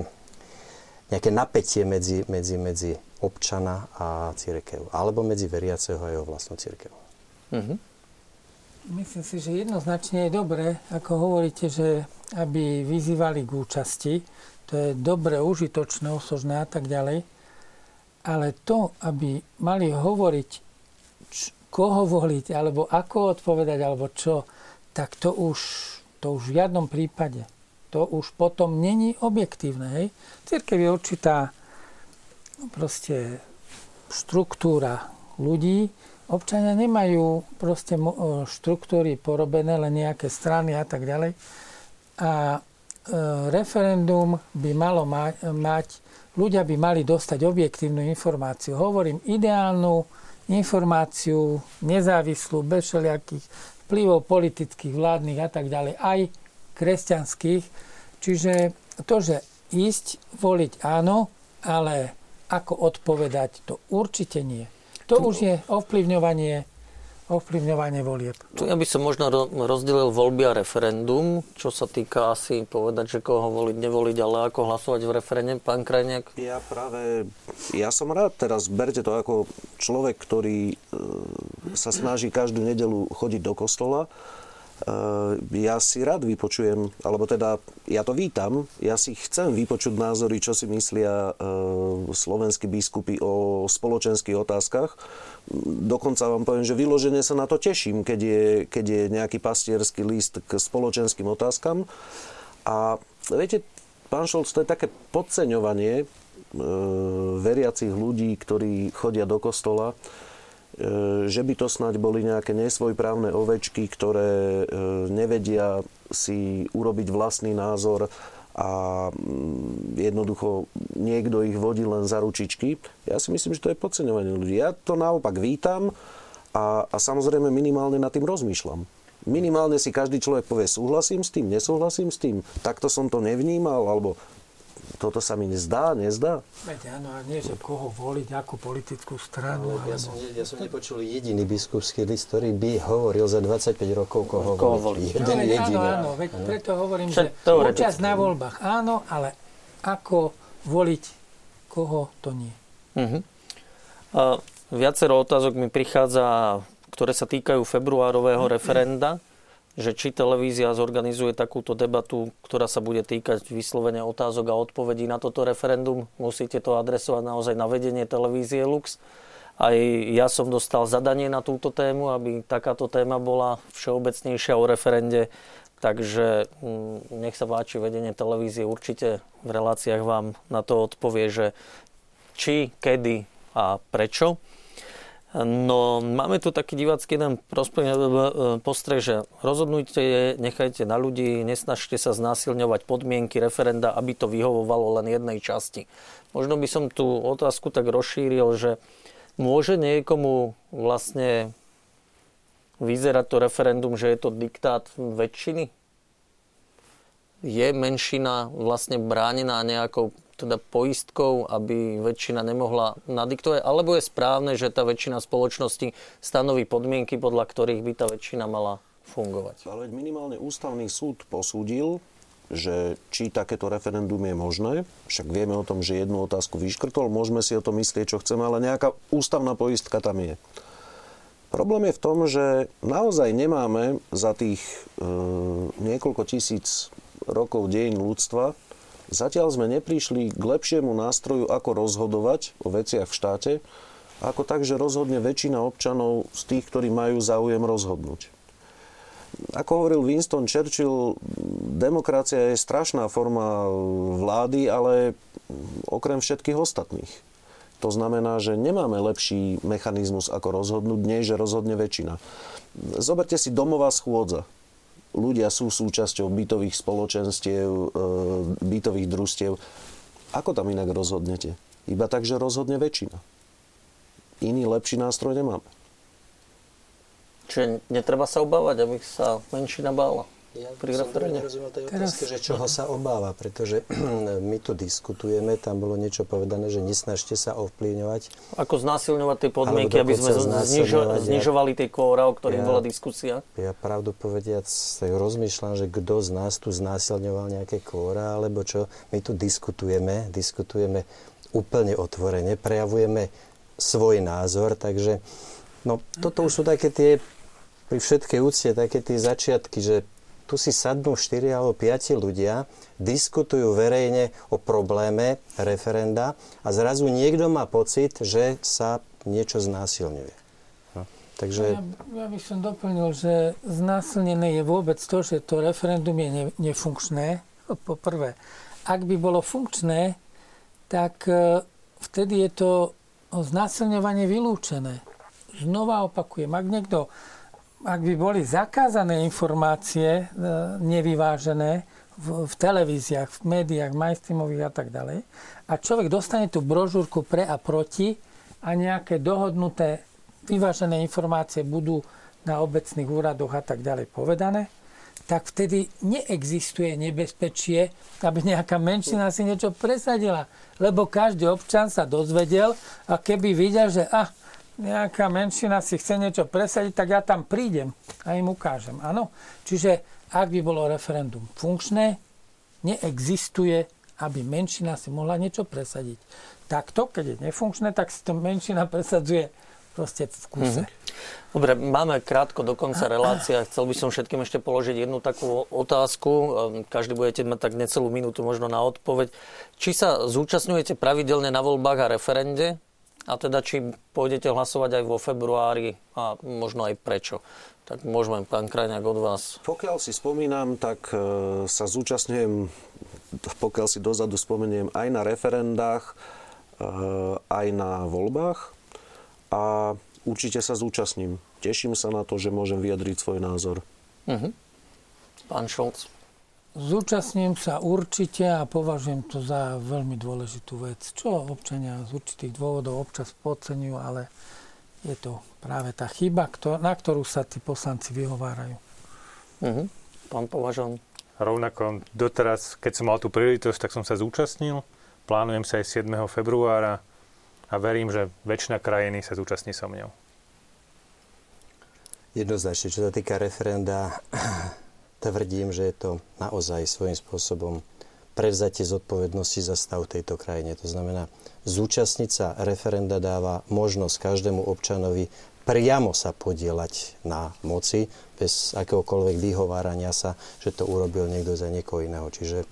nejaké napätie medzi, medzi, medzi občana a církev. Alebo medzi veriaceho a jeho vlastnú církev. Mm-hmm. Myslím si, že jednoznačne je dobré, ako hovoríte, že aby vyzývali k účasti, to je dobre, užitočné, osožné a tak ďalej. Ale to, aby mali hovoriť, č- koho voliť, alebo ako odpovedať, alebo čo, tak to už, to už v žiadnom prípade. To už potom není objektívne. Hej? Církev je určitá proste štruktúra ľudí. Občania nemajú proste štruktúry porobené, len nejaké strany a tak ďalej. A E, referendum by malo mať, mať, ľudia by mali dostať objektívnu informáciu. Hovorím ideálnu informáciu, nezávislú, bez všelijakých vplyvov politických, vládnych a tak ďalej, aj kresťanských. Čiže to, že ísť, voliť áno, ale ako odpovedať, to určite nie. To už je ovplyvňovanie ovplyvňovanie volieb. Tu ja by som možno rozdelil voľby a referendum, čo sa týka asi povedať, že koho voliť, nevoliť, ale ako hlasovať v referende, pán Krajniak? Ja práve, ja som rád teraz, berte to ako človek, ktorý e, sa snaží každú nedelu chodiť do kostola ja si rád vypočujem, alebo teda ja to vítam, ja si chcem vypočuť názory, čo si myslia eh, slovenskí biskupy o spoločenských otázkach. Dokonca vám poviem, že vyložene sa na to teším, keď je, keď je nejaký pastierský list k spoločenským otázkam. A viete, pán Šolc, to je také podceňovanie e, veriacich ľudí, ktorí chodia do kostola. E, že by to snáď boli nejaké nesvojprávne ovečky, ktoré e, nevedia si urobiť vlastný názor a mm, jednoducho niekto ich vodí len za ručičky. Ja si myslím, že to je podceňovanie ľudí. Ja to naopak vítam a, a samozrejme minimálne nad tým rozmýšľam. Minimálne si každý človek povie, súhlasím s tým, nesúhlasím s tým, takto som to nevnímal, alebo toto sa mi nezdá, nezdá? Veď áno, a nie, že koho voliť, akú politickú stranu. No, ja, som, ja som nepočul jediný biskupský list, ktorý by hovoril za 25 rokov, koho, koho voliť. Jeden no, jediný. Áno, áno, veď áno. preto hovorím, že účasť na voľbách áno, ale ako voliť, koho to nie. Uh-huh. Uh, viacero otázok mi prichádza, ktoré sa týkajú februárového <clears throat> referenda že či televízia zorganizuje takúto debatu, ktorá sa bude týkať vyslovenia otázok a odpovedí na toto referendum. Musíte to adresovať naozaj na vedenie televízie Lux. Aj ja som dostal zadanie na túto tému, aby takáto téma bola všeobecnejšia o referende. Takže mm, nech sa páči, vedenie televízie určite v reláciách vám na to odpovie, že či, kedy a prečo. No, máme tu taký divácky jeden e, e, postreh, že rozhodnujte, nechajte na ľudí, nesnažte sa znásilňovať podmienky referenda, aby to vyhovovalo len jednej časti. Možno by som tú otázku tak rozšíril, že môže niekomu vlastne vyzerať to referendum, že je to diktát väčšiny? Je menšina vlastne bránená nejakou teda poistkou, aby väčšina nemohla nadiktovať, alebo je správne, že tá väčšina spoločnosti stanoví podmienky, podľa ktorých by tá väčšina mala fungovať. Ale minimálne ústavný súd posúdil, že či takéto referendum je možné, však vieme o tom, že jednu otázku vyškrtol, môžeme si o tom myslieť, čo chceme, ale nejaká ústavná poistka tam je. Problém je v tom, že naozaj nemáme za tých e, niekoľko tisíc rokov dejín ľudstva Zatiaľ sme neprišli k lepšiemu nástroju, ako rozhodovať o veciach v štáte, Ako tak, že rozhodne väčšina občanov z tých, ktorí majú záujem rozhodnúť. Ako hovoril Winston Churchill, demokracia je strašná forma vlády, ale okrem všetkých ostatných. To znamená, že nemáme lepší mechanizmus, ako rozhodnúť, že rozhodne väčšina. Zoberte si domová schôdza. Ľudia sú súčasťou bytových spoločenstiev, e, bytových družstiev. Ako tam inak rozhodnete? Iba tak, že rozhodne väčšina. Iný lepší nástroj nemáme. Čiže netreba sa obávať, aby sa menšina bála. Ja pri som referende. nerozumel tej Teraz- otázke, že čoho sa obáva, pretože <clears throat> my tu diskutujeme, tam bolo niečo povedané, že nesnažte sa ovplyvňovať. Ako znásilňovať tie podmienky, aby sme znižo- znižovali tie kóra, o ktorých Ja- bola diskusia. Ja pravdu povediac rozmýšľam, že kto z nás tu znásilňoval nejaké kóra, alebo čo. My tu diskutujeme, diskutujeme úplne otvorene, prejavujeme svoj názor, takže no, toto už sú také tie, pri všetkej úcte, také tie začiatky, že tu si sadnú 4 alebo 5 ľudia, diskutujú verejne o probléme referenda a zrazu niekto má pocit, že sa niečo znásilňuje. No, takže... Ja, ja by som doplnil, že znásilnené je vôbec to, že to referendum je ne, nefunkčné. Po prvé, ak by bolo funkčné, tak e, vtedy je to znásilňovanie vylúčené. Znova opakujem, ak niekto, ak by boli zakázané informácie e, nevyvážené v, v televíziách, v médiách, mainstreamových a tak ďalej, a človek dostane tú brožúrku pre a proti a nejaké dohodnuté vyvážené informácie budú na obecných úradoch a tak ďalej povedané, tak vtedy neexistuje nebezpečie, aby nejaká menšina si niečo presadila. Lebo každý občan sa dozvedel a keby videl, že ah, nejaká menšina si chce niečo presadiť, tak ja tam prídem a im ukážem. Áno? Čiže ak by bolo referendum funkčné, neexistuje, aby menšina si mohla niečo presadiť. Takto, keď je nefunkčné, tak si to menšina presadzuje proste v kuse. Dobre, máme krátko do konca relácia. Chcel by som všetkým ešte položiť jednu takú otázku. Ehm, Každý budete mať tak necelú minútu možno na odpoveď. Či sa zúčastňujete pravidelne na voľbách a referende? A teda, či pôjdete hlasovať aj vo februári a možno aj prečo? Tak môžeme, pán Krajňák, od vás. Pokiaľ si spomínam, tak e, sa zúčastňujem, pokiaľ si dozadu spomeniem, aj na referendách, e, aj na voľbách a určite sa zúčastním. Teším sa na to, že môžem vyjadriť svoj názor. Mhm. Pán Šolc. Zúčastním sa určite a považujem to za veľmi dôležitú vec, čo občania z určitých dôvodov občas podceňujú, ale je to práve tá chyba, na ktorú sa tí poslanci vyhovárajú. Mhm. Pán Považon. Rovnako doteraz, keď som mal tú príležitosť, tak som sa zúčastnil. Plánujem sa aj 7. februára a verím, že väčšina krajiny sa zúčastní so mňou. Jednoznačne, čo sa týka referenda, tvrdím, že je to naozaj svojím spôsobom prevzatie zodpovednosti za stav tejto krajine. To znamená, zúčastniť sa referenda dáva možnosť každému občanovi priamo sa podielať na moci, bez akéhokoľvek vyhovárania sa, že to urobil niekto za niekoho iného. Čiže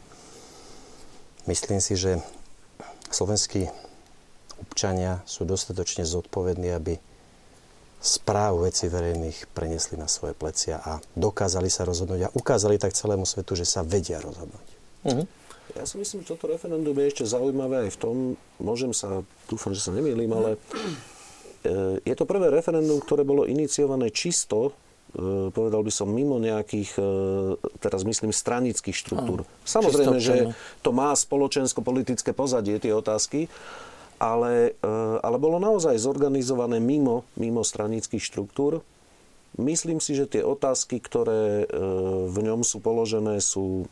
myslím si, že slovenskí občania sú dostatočne zodpovední, aby správu veci verejných prenesli na svoje plecia a dokázali sa rozhodnúť a ukázali tak celému svetu, že sa vedia rozhodnúť. Mhm. Ja si myslím, že toto referendum je ešte zaujímavé aj v tom, môžem sa, dúfam, že sa nemýlim, ale e, je to prvé referendum, ktoré bolo iniciované čisto, e, povedal by som, mimo nejakých, e, teraz myslím, stranických štruktúr. Samozrejme, čisto že to má spoločensko-politické pozadie, tie otázky, ale, e, ale bolo naozaj zorganizované mimo, mimo stranických štruktúr. Myslím si, že tie otázky, ktoré e, v ňom sú položené, sú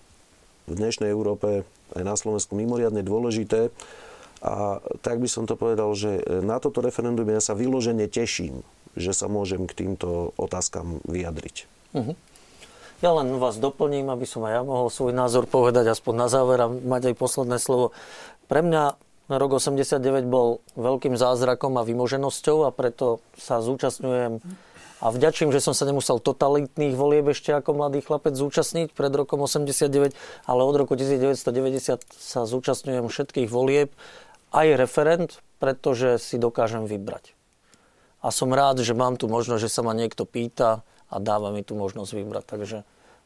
v dnešnej Európe aj na Slovensku mimoriadne dôležité. A tak by som to povedal, že na toto referendum ja sa vyložene teším, že sa môžem k týmto otázkam vyjadriť. Ja len vás doplním, aby som aj ja mohol svoj názor povedať aspoň na záver a mať aj posledné slovo. Pre mňa rok 89 bol veľkým zázrakom a vymoženosťou a preto sa zúčastňujem a vďačím, že som sa nemusel totalitných volieb ešte ako mladý chlapec zúčastniť pred rokom 89, ale od roku 1990 sa zúčastňujem všetkých volieb, aj referent, pretože si dokážem vybrať. A som rád, že mám tu možnosť, že sa ma niekto pýta a dáva mi tu možnosť vybrať. Takže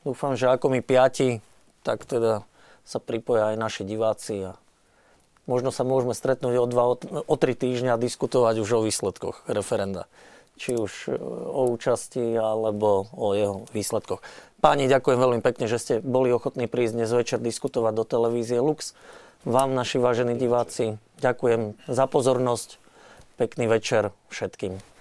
dúfam, že ako mi piati, tak teda sa pripoja aj naši diváci a možno sa môžeme stretnúť o dva, o tri týždňa a diskutovať už o výsledkoch referenda. Či už e, o účasti, alebo o jeho výsledkoch. Páni, ďakujem veľmi pekne, že ste boli ochotní prísť dnes večer diskutovať do televízie Lux. Vám, naši vážení diváci, ďakujem za pozornosť. Pekný večer všetkým.